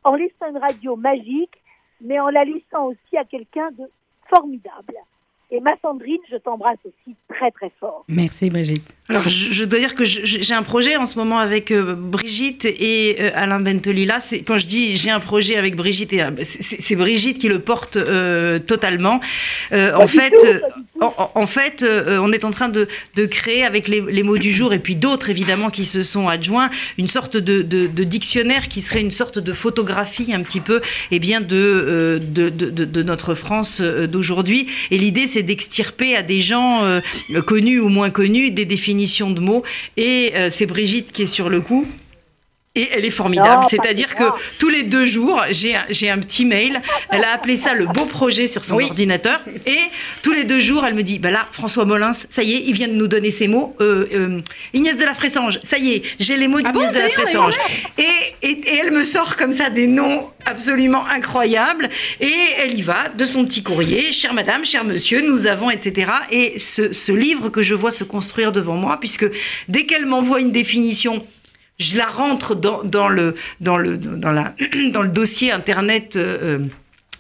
en laissant une radio magique, mais en la laissant aussi à quelqu'un de formidable. Et ma Sandrine, je t'embrasse aussi très très fort. Merci Brigitte. Alors je, dois dire que j'ai un projet en ce moment avec euh, Brigitte et euh, Alain Bentolila. Quand je dis j'ai un projet avec Brigitte, et c'est Brigitte qui le porte euh, totalement. en, fait, en, fait, on est en train de, créer avec les, mots du jour et puis d'autres évidemment qui se sont adjoints une sorte de, dictionnaire qui serait une sorte de photographie un petit peu eh bien de, de, notre France d'aujourd'hui. Et l'idée c'est d'extirper à des gens euh, connus ou moins connus des définitions de mots. Et euh, c'est Brigitte qui est sur le coup. Et elle est formidable. C'est-à-dire que tous les deux jours, j'ai un, un petit mail. Elle a appelé ça le beau projet sur son ordinateur. Et tous les deux jours, elle me dit bah là, François Molins, ça y est, il vient de nous donner ses mots. Euh, euh Inès de la Fressange, ça y est, j'ai les mots ah de la Fressange. Et, et, et, elle me sort comme ça des noms absolument incroyables. Et elle y va de son petit courrier. Chère madame, cher monsieur, nous avons, etc. Et ce, ce livre que je vois se construire devant moi, puisque dès qu'elle m'envoie une définition, je la rentre dans, dans, le, dans, le, dans, la, dans le dossier Internet. Euh,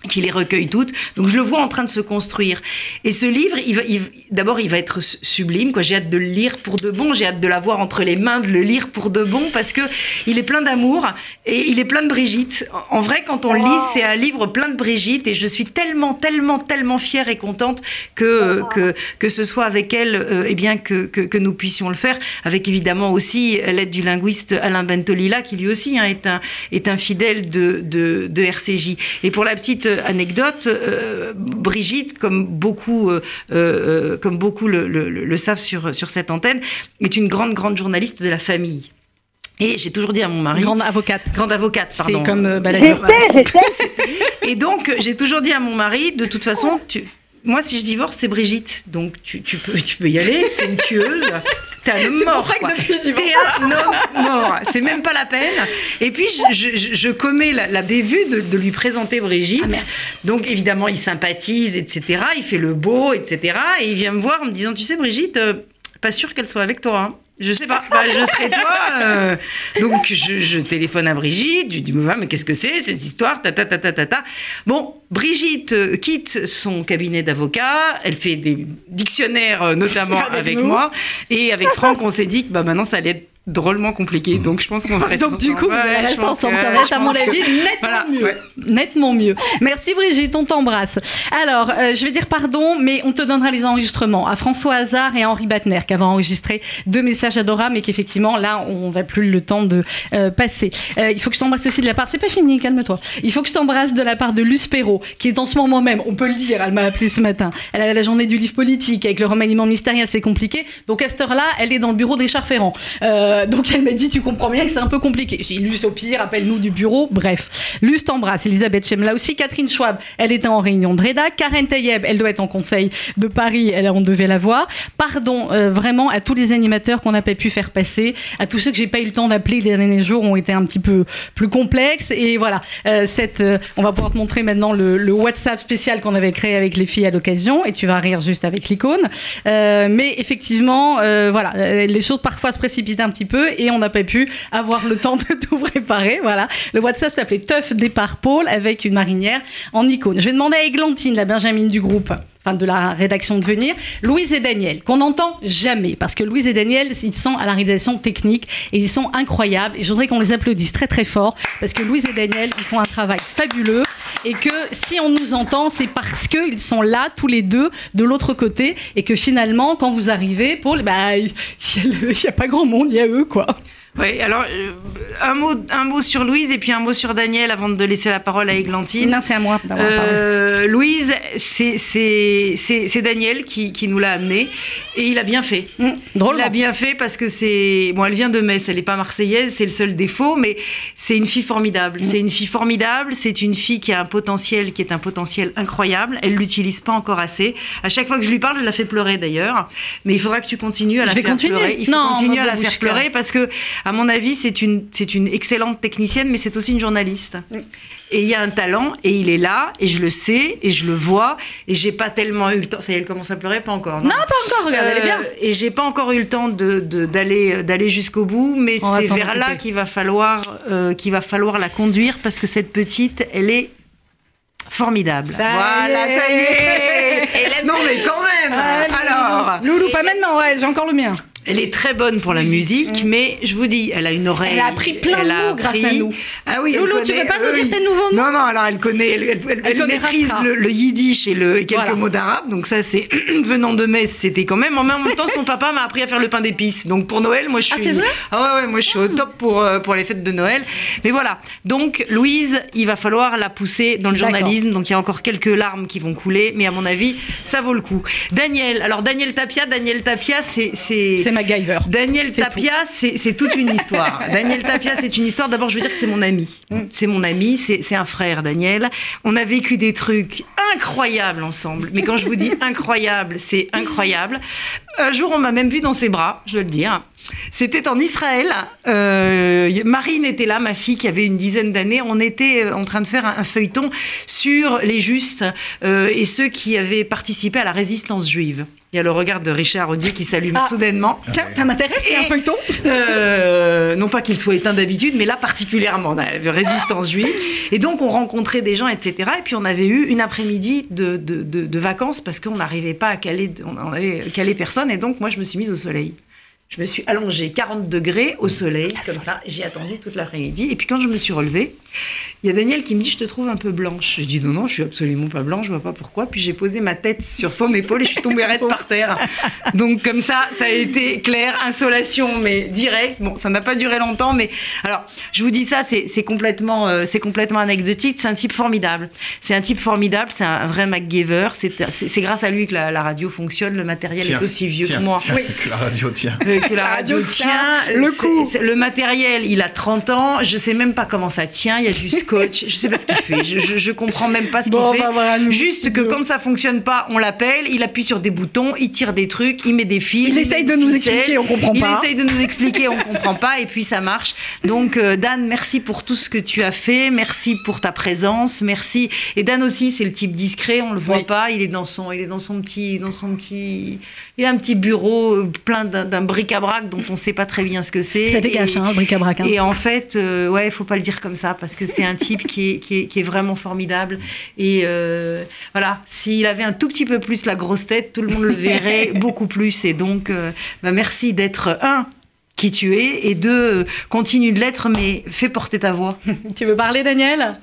qui les recueille toutes. Donc je le vois en train de se construire. Et ce livre, il d'abord, il va être sublime. Quoi. J'ai hâte de le lire pour de bon. J'ai hâte de l'avoir entre les mains, de le lire pour de bon, parce que il est plein d'amour et il est plein de Brigitte. En vrai, quand on lit, c'est un livre plein de Brigitte. Et je suis tellement, tellement, tellement fière et contente que que, que ce soit avec elle, euh, eh bien que, que, que, nous puissions le faire. Avec évidemment aussi l'aide du linguiste Alain Bentolila, qui lui aussi hein, est un est un fidèle de, de, de RCJ. Et pour la petite anecdote, euh, Brigitte, comme beaucoup, euh, euh, comme beaucoup le, savent sur, sur cette antenne, est une grande, grande journaliste de la famille. Et j'ai toujours dit à mon mari. Grande avocate. Grande avocate, pardon. C'est comme Et donc, j'ai toujours dit à mon mari, de toute façon, tu, moi, si je divorce, c'est Brigitte. Donc, tu, peux, tu peux y aller. C'est une tueuse. T'es un homme mort. T'es un homme mort. C'est même pas la peine. Et puis, je, je, commets la, bévue de, lui présenter Brigitte. Ah, Donc, évidemment, il sympathise, etc. Il fait le beau, etc. Et il vient me voir en me disant, tu sais, Brigitte, euh, pas sûr qu'elle soit avec toi. Hein. Je sais pas, bah, je serai toi. Euh. donc je, téléphone à Brigitte, je dis mais qu'est-ce que c'est cette histoire ta, ta, ta, ta, ta, Bon, Brigitte euh, quitte son cabinet d'avocat, elle fait des dictionnaires euh, notamment avec, moi et avec Franck, on s'est dit que bah maintenant ça allait être drôlement compliqué. Donc je pense qu'on va rester Donc du coup, vous allez rester ensemble. Ça va être, à mon avis, nettement mieux. Nettement mieux. Merci Brigitte, on t'embrasse. Alors, euh, je vais dire pardon, mais on te donnera les enregistrements à François Hazard et à Henri Batner, qui avaient enregistré deux messages adorables, mais qu'effectivement, là, on va plus le temps de euh, passer. Euh, il faut que je t'embrasse aussi de la part. C'est pas fini, calme-toi. Il faut que je t'embrasse de la part de Luce Perrault, qui est en ce moment même, on peut le dire, elle m'a appelé ce matin. Elle a la journée du livre politique, avec le remaniement ministériel, c'est compliqué. Donc à cette heure-là, elle est dans le bureau des Ferrand. Euh, donc elle m'a dit, tu comprends bien que c'est un peu compliqué. J'ai dit, Luce, au pire, appelle-nous du bureau. Bref. Luce t'embrasse. Elisabeth Chem là aussi. Catherine Schwab, elle était en réunion de Reda. Karen Tayeb, elle doit être en conseil de Paris. Elle, on devait la voir. Pardon euh, vraiment à tous les animateurs qu'on n'a pas pu faire passer, à tous ceux que j'ai pas eu le temps d'appeler les derniers jours ont été un petit peu plus complexes. Et voilà, euh, on va pouvoir te montrer maintenant le, le WhatsApp spécial qu'on avait créé avec les filles à l'occasion. Et tu vas rire juste avec l'icône. mais effectivement, voilà, les choses parfois se précipitent un petit peu et on n'a pas pu avoir le temps de tout préparer. Voilà. Le WhatsApp s'appelait Tough Départ Paul avec une marinière en icône. Je vais demander à Églantine, la Benjamine du groupe, enfin de la rédaction de venir, Louise et Daniel, qu'on n'entend jamais, parce que Louise et Daniel, ils sont à la réalisation technique et ils sont incroyables. Et je voudrais qu'on les applaudisse très très fort, parce que Louise et Daniel, ils font un travail fabuleux et que si on nous entend, c'est parce qu'ils sont là tous les deux de l'autre côté et que finalement, quand vous arrivez, Paul, bah, il n'y a, pas grand monde, il y a eux, quoi. Oui, alors euh, un, mot, un mot sur Louise et puis un mot sur Daniel avant de laisser la parole à Églantine. Non, c'est à moi euh, Louise, c'est Daniel qui, qui nous l'a amené et il a bien fait. Mmh, drôle. Il a bien fait parce que c'est. Bon, elle vient de Metz, elle n'est pas marseillaise, c'est le seul défaut, mais c'est une fille formidable. Mmh. C'est une fille formidable, c'est une fille qui a un potentiel qui est un potentiel incroyable. Elle l'utilise pas encore assez. À chaque fois que je lui parle, je la fais pleurer d'ailleurs. Mais il faudra que tu continues à la faire pleurer. Il faut continuer à la faire pleurer parce que à mon avis, c'est une, c'est une excellente technicienne, mais c'est aussi une journaliste. Et il y a un talent, et il est là, et je le sais, et je le vois, et j'ai pas tellement eu le temps. Ça y est, elle commence à pleurer, pas encore. Non, pas encore, regarde, elle est bien. Euh, et j'ai pas encore eu le temps de, d'aller, d'aller jusqu'au bout, mais c'est vers là qu'il va, falloir, euh, qu'il va falloir la conduire, parce que cette petite, elle est formidable. voilà, ça y est. non mais quand même. Alors, Loulou, pas maintenant, ouais, j'ai encore le mien. Elle est très bonne pour la musique, mais je vous dis, elle a une oreille. Elle a appris plein de mots grâce à nous. Ah oui, Loulou, tu veux pas nous dire tes nouveaux mots Non, non, alors elle connaît, elle, maîtrise le, yiddish et, le, quelques mots d'arabe. Donc ça, c'est venant de Metz, c'était quand même. En même temps, son papa m'a appris à faire le pain d'épices. Donc pour Noël, moi je ah, suis. Ah, c'est vrai? Ah ouais, ouais, moi je suis au top pour, euh, pour les fêtes de Noël. Mais voilà. Donc Louise, il va falloir la pousser dans le journalisme. Donc il y a encore quelques larmes qui vont couler, mais à mon avis, ça vaut le coup. Daniel, alors Daniel Tapia, Daniel Tapia, c'est. C'est MacGyver. Daniel Tapia, c'est toute une histoire. Daniel Tapia, c'est une histoire. D'abord, je veux dire que c'est mon ami. Mm. C'est mon ami, c'est un frère, Daniel. On a vécu des trucs incroyables ensemble. Mais quand je vous dis incroyable, c'est incroyable. Un jour, on m'a même vu dans ses bras, je veux le dire. C'était en Israël. Euh, Marine était là, ma fille qui avait une dizaine d'années. On était euh, en train de faire un, feuilleton sur les justes euh, et ceux qui avaient participé à la résistance juive. Il y a le regard de Richard Audier qui s'allume ah. soudainement. Tiens, ça m'intéresse, c'est un feuilleton Non pas qu'il soit éteint d'habitude, mais là particulièrement, la résistance juive. Et donc on rencontrait des gens, etc. Et puis on avait eu une après-midi de, de, de, vacances parce qu'on n'arrivait pas à caler, on avait calé personne. Et donc moi je me suis mise au soleil. Je me suis allongée 40 degrés au soleil, comme ça. J'ai attendu toute l'après-midi. Et puis quand je me suis relevée, il y a Daniel qui me dit Je te trouve un peu blanche. Je dis Non, non, je suis absolument pas blanche, je vois pas pourquoi. Puis j'ai posé ma tête sur son épaule et je suis tombée raide par terre. Donc, comme ça, ça a été clair, insolation, mais direct. Bon, ça n'a pas duré longtemps, mais alors, je vous dis ça, c'est complètement, euh, c'est complètement anecdotique. C'est un type formidable. C'est un type formidable, c'est un vrai MacGyver. C'est grâce à lui que la, radio fonctionne. Le matériel est aussi vieux que moi. oui. Que la radio tient. Euh, que la radio tient. Le coup. Le matériel, il a 30 ans. Je sais même pas comment ça tient. Il y a du scotch. je sais pas ce qu'il fait. Je, je, comprends même pas ce qu'il fait. Juste que quand ça fonctionne pas, on l'appelle. Il appuie sur des boutons. Il tire des trucs. Il met des fils. Il, essaye de nous expliquer. On comprend pas. Il essaye de nous expliquer. On comprend pas. Et puis ça marche. Donc euh, Dan, merci pour tout ce que tu as fait. Merci pour ta présence. Merci. Et Dan aussi, c'est le type discret. On le voit pas. Il est dans son, il est dans son petit, dans son petit il y a un petit bureau euh, plein d'un bric-à-brac dont on ne sait pas très bien ce que c'est. Ça dégage, hein, bric-à-brac. Hein. Et en fait, euh, ouais, il faut pas le dire comme ça parce que c'est un type qui est, qui, est, vraiment formidable. Et euh, voilà, s'il avait un tout petit peu plus la grosse tête, tout le monde le verrait beaucoup plus. Et donc, bah, merci d'être un qui tu es, et deux, continue de l'être, mais fais porter ta voix. tu veux parler, Daniel?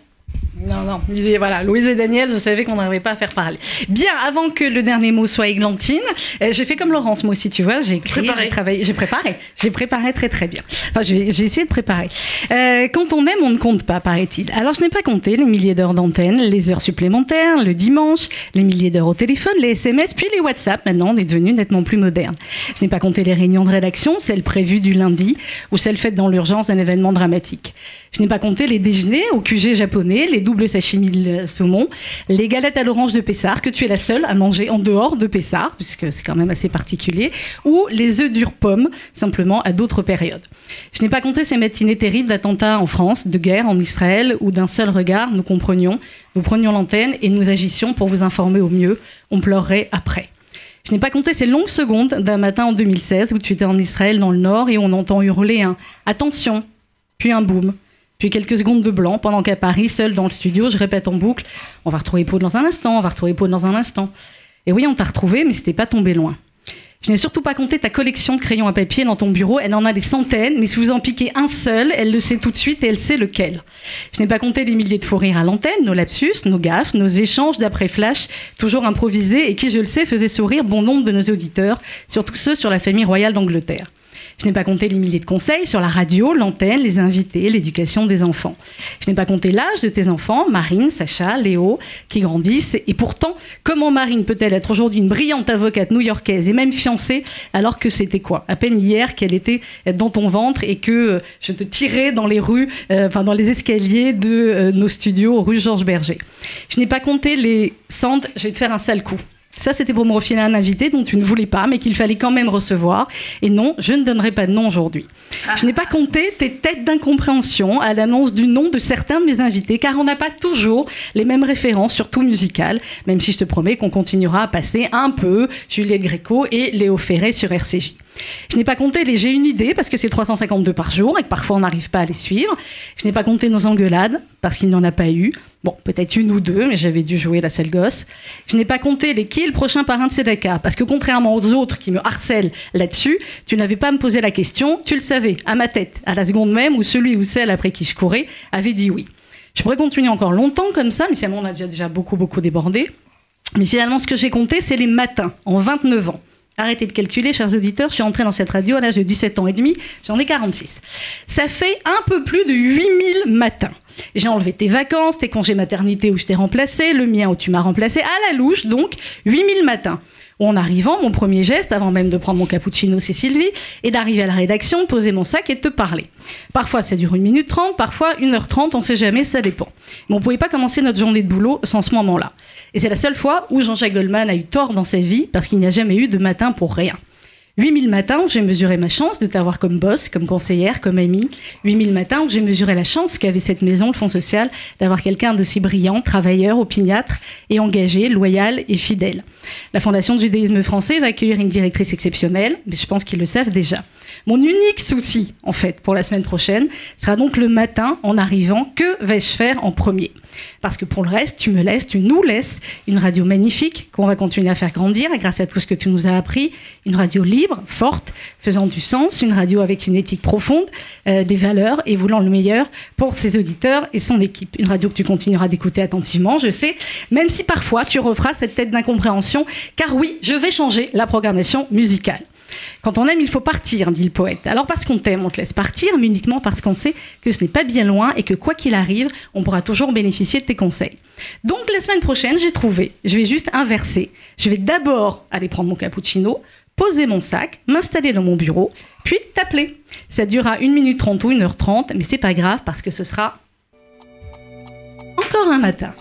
Non, non. Voilà, Louise et Daniel, je savais qu'on n'arrivait pas à faire parler. Bien, avant que le dernier mot soit églantine, euh, j'ai fait comme Laurence, moi aussi, tu vois. J'ai écrit, j'ai travaillé, j'ai préparé. J'ai préparé très, très bien. Enfin, j'ai essayé de préparer. Euh, quand on aime, on ne compte pas, paraît-il. Alors, je n'ai pas compté les milliers d'heures d'antenne, les heures supplémentaires, le dimanche, les milliers d'heures au téléphone, les SMS, puis les WhatsApp. Maintenant, on est devenu nettement plus moderne. Je n'ai pas compté les réunions de rédaction, celles prévues du lundi ou celles faites dans l'urgence d'un événement dramatique. Je n'ai pas compté les déjeuners au QG japonais, les doubles sashimi saumon, les galettes à l'orange de Pessard, que tu es la seule à manger en dehors de Pessard, puisque c'est quand même assez particulier, ou les œufs durs pommes, simplement à d'autres périodes. Je n'ai pas compté ces matinées terribles d'attentats en France, de guerre en Israël, où d'un seul regard, nous comprenions, nous prenions l'antenne et nous agissions pour vous informer au mieux. On pleurerait après. Je n'ai pas compté ces longues secondes d'un matin en 2016 où tu étais en Israël dans le nord et on entend hurler un Attention, puis un boom, puis quelques secondes de blanc pendant qu'à Paris, seul dans le studio, je répète en boucle On va retrouver Paul dans un instant, on va retrouver Paul dans un instant. Et oui, on t'a retrouvé, mais c'était pas tombé loin. Je n'ai surtout pas compté ta collection de crayons à papier dans ton bureau. Elle en a des centaines, mais si vous en piquez un seul, elle le sait tout de suite et elle sait lequel. Je n'ai pas compté les milliers de faux rires à l'antenne, nos lapsus, nos gaffes, nos échanges d'après-flash, toujours improvisés et qui, je le sais, faisaient sourire bon nombre de nos auditeurs, surtout ceux sur la famille royale d'Angleterre. Je n'ai pas compté les milliers de conseils sur la radio, l'antenne, les invités, l'éducation des enfants. Je n'ai pas compté l'âge de tes enfants, Marine, Sacha, Léo, qui grandissent. Et pourtant, comment Marine peut-elle être aujourd'hui une brillante avocate new-yorkaise et même fiancée, alors que c'était quoi? À peine hier qu'elle était dans ton ventre et que euh, je te tirais dans les rues, euh, enfin dans les escaliers de euh, nos studios rue Georges Berger. Je n'ai pas compté les cendres, je vais te faire un sale coup. Ça, c'était pour me refiler un invité dont tu ne voulais pas, mais qu'il fallait quand même recevoir. Et non, je ne donnerai pas de nom aujourd'hui. Je n'ai pas compté tes têtes d'incompréhension à l'annonce du nom de certains de mes invités, car on n'a pas toujours les mêmes références, surtout musicales, même si je te promets qu'on continuera à passer un peu Juliette Gréco et Léo Ferré sur RCJ. Je n'ai pas compté les j'ai une idée parce que c'est 352 par jour et que parfois on n'arrive pas à les suivre. Je n'ai pas compté nos engueulades parce qu'il n'y en a pas eu. Bon, peut-être une ou deux, mais j'avais dû jouer la seule gosse. Je n'ai pas compté les qui est le prochain parrain de Sedaka parce que contrairement aux autres qui me harcèlent là-dessus, tu n'avais pas me poser la question, tu le savais, à ma tête, à la seconde même où celui ou celle après qui je courais avait dit oui. Je pourrais continuer encore longtemps comme ça, mais finalement on a déjà, déjà beaucoup, beaucoup débordé. Mais finalement, ce que j'ai compté, c'est les matins, en 29 ans. Arrêtez de calculer, chers auditeurs, je suis entrée dans cette radio à l'âge de 17 ans et demi, j'en ai 46. Ça fait un peu plus de 8000 matins. J'ai enlevé tes vacances, tes congés maternité où je t'ai remplacé, le mien où tu m'as remplacé, à la louche donc, 8000 matins. En arrivant, mon premier geste, avant même de prendre mon cappuccino, c'est Sylvie, et d'arriver à la rédaction, poser mon sac et te parler. Parfois, ça dure une minute trente, parfois une heure trente, on sait jamais, ça dépend. Mais on pouvait pas commencer notre journée de boulot sans ce moment-là. Et c'est la seule fois où Jean-Jacques Goldman a eu tort dans sa vie, parce qu'il n'y a jamais eu de matin pour rien. 8000 matins où j'ai mesuré ma chance de t'avoir comme boss, comme conseillère, comme amie. 8000 matins où j'ai mesuré la chance qu'avait cette maison, le Fonds social, d'avoir quelqu'un d'aussi brillant, travailleur, opiniâtre et engagé, loyal et fidèle. La Fondation du judaïsme français va accueillir une directrice exceptionnelle, mais je pense qu'ils le savent déjà. Mon unique souci, en fait, pour la semaine prochaine, sera donc le matin, en arrivant, que vais-je faire en premier? Parce que pour le reste, tu me laisses, tu nous laisses une radio magnifique qu'on va continuer à faire grandir grâce à tout ce que tu nous as appris. Une radio libre, forte, faisant du sens, une radio avec une éthique profonde, euh, des valeurs et voulant le meilleur pour ses auditeurs et son équipe. Une radio que tu continueras d'écouter attentivement, je sais, même si parfois tu referas cette tête d'incompréhension, car oui, je vais changer la programmation musicale. Quand on aime, il faut partir, dit le poète. Alors parce qu'on t'aime, on te laisse partir, mais uniquement parce qu'on sait que ce n'est pas bien loin et que quoi qu'il arrive, on pourra toujours bénéficier de tes conseils. Donc la semaine prochaine, j'ai trouvé, je vais juste inverser. Je vais d'abord aller prendre mon cappuccino, poser mon sac, m'installer dans mon bureau, puis t'appeler. Ça durera 1 minute 30 ou 1 heure 30, mais c'est pas grave parce que ce sera encore un matin.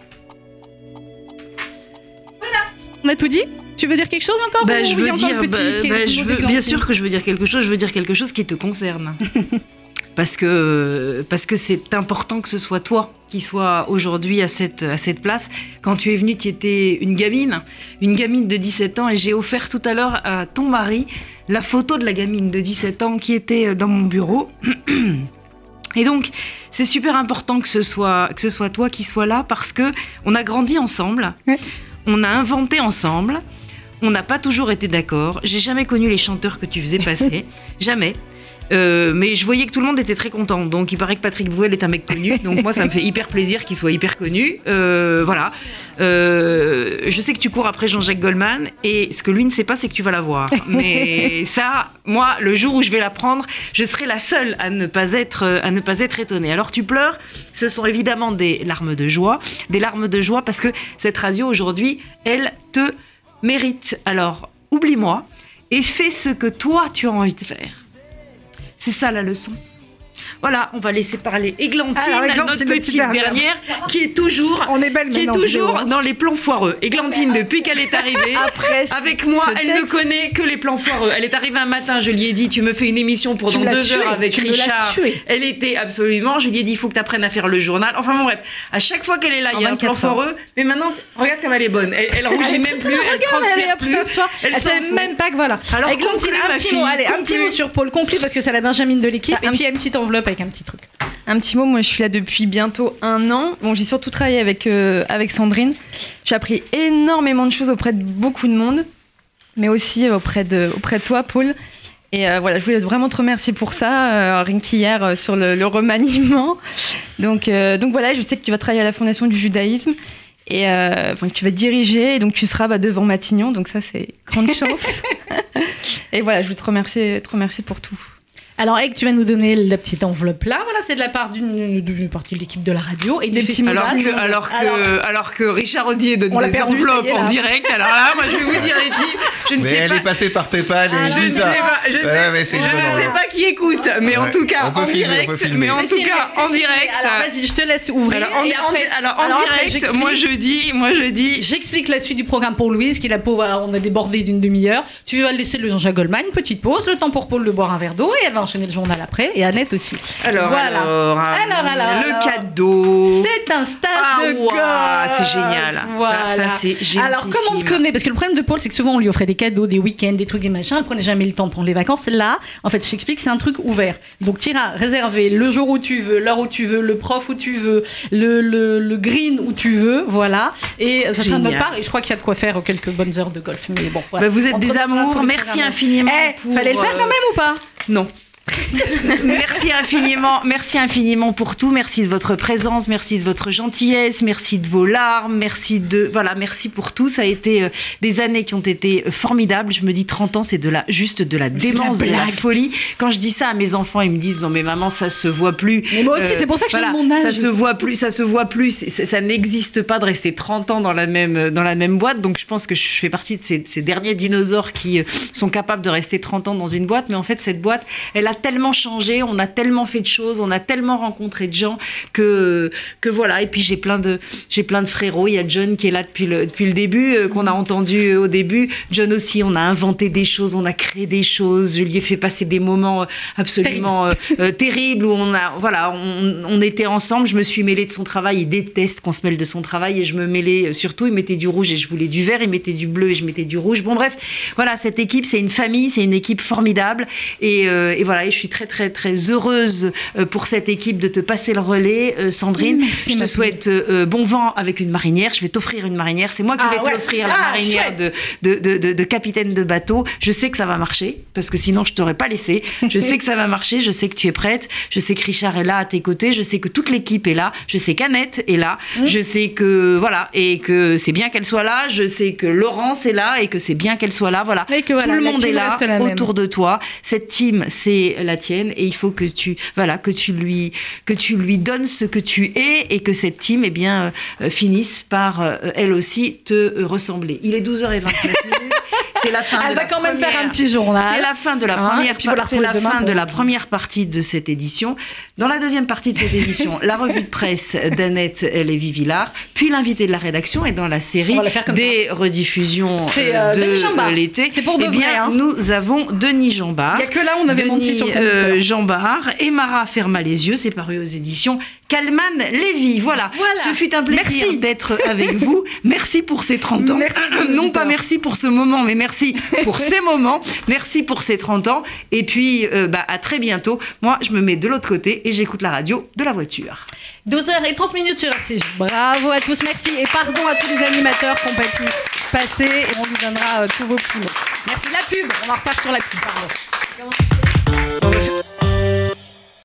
Voilà, on a tout dit? Tu veux dire quelque chose encore bah, Je veux dire, bah, bah, je veux, bien sûr que je veux dire quelque chose. Je veux dire quelque chose qui te concerne. parce que parce que c'est important que ce soit toi qui soit aujourd'hui à cette à cette place. Quand tu es venue, tu étais une gamine, une gamine de 17 ans, et j'ai offert tout à l'heure à ton mari la photo de la gamine de 17 ans qui était dans mon bureau. Et donc, c'est super important que ce soit que ce soit toi qui sois là parce que on a grandi ensemble, on a inventé ensemble, on n'a pas toujours été d'accord. J'ai jamais connu les chanteurs que tu faisais passer. jamais. Euh, mais je voyais que tout le monde était très content. Donc il paraît que Patrick Bruel est un mec connu. Donc moi, ça me fait hyper plaisir qu'il soit hyper connu. Euh, voilà. Euh, je sais que tu cours après Jean-Jacques Goldman. Et ce que lui ne sait pas, c'est que tu vas la voir. Mais ça, moi, le jour où je vais la prendre, je serai la seule à ne pas être, à ne pas être étonnée. Alors tu pleures. Ce sont évidemment des larmes de joie. Des larmes de joie parce que cette radio aujourd'hui, elle te mérite. Alors oublie-moi et fais ce que toi tu as envie de faire. C'est ça la leçon. Voilà, on va laisser parler Églantine, notre petite dernière, qui est toujours, on est belle qui est toujours dans les plans foireux. Églantine, depuis qu'elle est arrivée, avec moi, elle ne connaît que les plans foireux. Elle est arrivée un matin, je lui ai dit, tu me fais une émission pour dans deux heures avec Richard. Elle était absolument, je lui ai dit, il faut que tu apprennes à faire le journal. Enfin bon, bref, à chaque fois qu'elle est là, il y a un plan foireux. Mais maintenant, regarde comme elle est bonne. Elle, rougit même plus, elle transpire plus. Elle sait même pas que voilà. Alors, Églantine, un petit mot, allez, un petit mot sur Paul Conclu parce que c'est la Benjamin de l'équipe. Et puis une petite enveloppe avec un petit truc. Un petit mot, moi je suis là depuis bientôt un an. Bon, j'ai surtout travaillé avec, euh, avec Sandrine. J'ai appris énormément de choses auprès de beaucoup de monde, mais aussi auprès de, auprès de toi, Paul. Et euh, voilà, je voulais vraiment te remercier pour ça, euh, rien qu'hier sur le, remaniement. Donc, donc voilà, je sais que tu vas travailler à la Fondation du judaïsme et que tu vas diriger, et donc tu seras bah, devant Matignon, donc ça c'est grande chance. et voilà, je veux te remercier, te remercier pour tout. Alors, Egg, tu vas nous donner la petite enveloppe là. Voilà, c'est de la part d'une partie de l'équipe de la radio et des petits alors que, alors, que, alors, que Richard Audier donne des enveloppes en direct. Alors là, moi, je vais vous dire, Letty, je ne mais sais elle pas. est passée par PayPal et ah, je, ne sais pas, je, ne sais, pas qui écoute, mais en tout cas, en direct. Mais en tout cas, en direct. Alors, vas-y, je te laisse ouvrir. Alors, en direct, moi, je dis, moi, je dis. J'explique la suite du programme pour Louise, qui la pauvre, on a débordé d'une demi-heure. Tu vas laisser le Jean-Jacques Goldman, petite pause, le temps pour Paul de boire un verre d'eau et elle va enchaîner le journal après et Annette aussi. Alors, voilà. alors, alors, le cadeau. C'est un stage ah, de golf. C'est génial. Voilà. Ça, c'est génial. Alors, comment on te connaît? Parce que le problème de Paul, c'est que souvent on lui offrait des cadeaux, des week-ends, des trucs, des machins. Elle prenait jamais le temps de prendre les vacances. Là, en fait, je t'explique, c'est un truc ouvert. Donc, tu iras réserver le jour où tu veux, l'heure où tu veux, le prof où tu veux, le, le, green où tu veux. Voilà. Et ça sera de notre part. Et je crois qu'il y a de quoi faire quelques bonnes heures de golf. Mais bon, voilà. Bah, vous êtes des amours. Merci infiniment. Eh, fallait le faire quand même ou pas? Non. merci infiniment, merci infiniment pour tout. Merci de votre présence, merci de votre gentillesse, merci de vos larmes, merci de voilà, merci pour tout. Ça a été euh, des années qui ont été euh, formidables. Je me dis 30 ans, c'est de la juste de la démence, de la folie. Quand je dis ça à mes enfants, ils me disent non mais maman, ça se voit plus. Mais moi aussi, c'est pour ça que j'ai mon âge. Ça se voit plus, ça se voit plus. Ça, n'existe pas de rester 30 ans dans la même dans la même boîte. Donc je pense que je fais partie de ces, ces derniers dinosaures qui euh, sont capables de rester 30 ans dans une boîte. Mais en fait, cette boîte, elle a tellement changé, on a tellement fait de choses, on a tellement rencontré de gens que, que voilà. Et puis j'ai plein de, j'ai plein de frérots. Il y a John qui est là depuis le, depuis le début, euh, qu'on a entendu euh, au début. John aussi, on a inventé des choses, on a créé des choses. Je lui ai fait passer des moments euh, absolument terribles où on a, voilà, on, on, était ensemble. Je me suis mêlée de son travail. Il déteste qu'on se mêle de son travail et je me mêlais surtout. Il mettait du rouge et je voulais du vert. Il mettait du bleu et je mettais du rouge. Bon bref, voilà, cette équipe, c'est une famille, c'est une équipe formidable et, et voilà. Et je suis très très très heureuse euh, pour cette équipe de te passer le relais, euh, Sandrine. je te souhaite euh, bon vent avec une marinière. Je vais t'offrir une marinière. C'est moi qui ah vais t'offrir la ah, marinière de de, de, de, capitaine de bateau. Je sais que ça va marcher parce que sinon je t'aurais pas laissé. Je sais que ça va marcher. Je sais que tu es prête. Je sais que Richard est là à tes côtés. Je sais que toute l'équipe est là. Je sais qu'Annette est là. Mm. Je sais que voilà et que c'est bien qu'elle soit là. Je sais que Laurence est là et que c'est bien qu'elle soit là. Voilà. Et que, Tout le monde est là autour de toi. Cette team, c'est la tienne et il faut que tu voilà que tu lui que tu lui donnes ce que tu es et que cette team eh bien euh, finisse par euh, elle aussi te ressembler. Il est 12h29 minutes. C'est la fin Elle de va la quand première, même faire un petit journal. C'est la fin de la hein, première, c'est la fin de la première partie de cette édition. Dans la deuxième partie de cette édition, la revue de presse d'Annette Lévy-Villard, puis l'invité de la rédaction et dans la série des rediffusions euh, de l'été. C'est pour de eh bien, hein. nous avons Denis Jambard. Il n'y a que là on avait menti sur euh, Jambard et Mara Ferma les yeux, c'est paru aux éditions Calman Lévy. Voilà. ce fut un plaisir d'être avec vous. Merci pour ces 30 ans. non pas merci pour ce moment, mais merci pour ces moments. Merci pour ces 30 ans. Et puis, euh, bah, à très bientôt. Moi, je me mets de l'autre côté et j'écoute la radio de la voiture. 12h30 minutes sur RCJ. Bravo à tous, merci. Et pardon à tous les animateurs qui ont pas pu passer. Et on vous donnera euh, tous vos petits mots. Merci. La pub. On va repartir sur la pub. Pardon.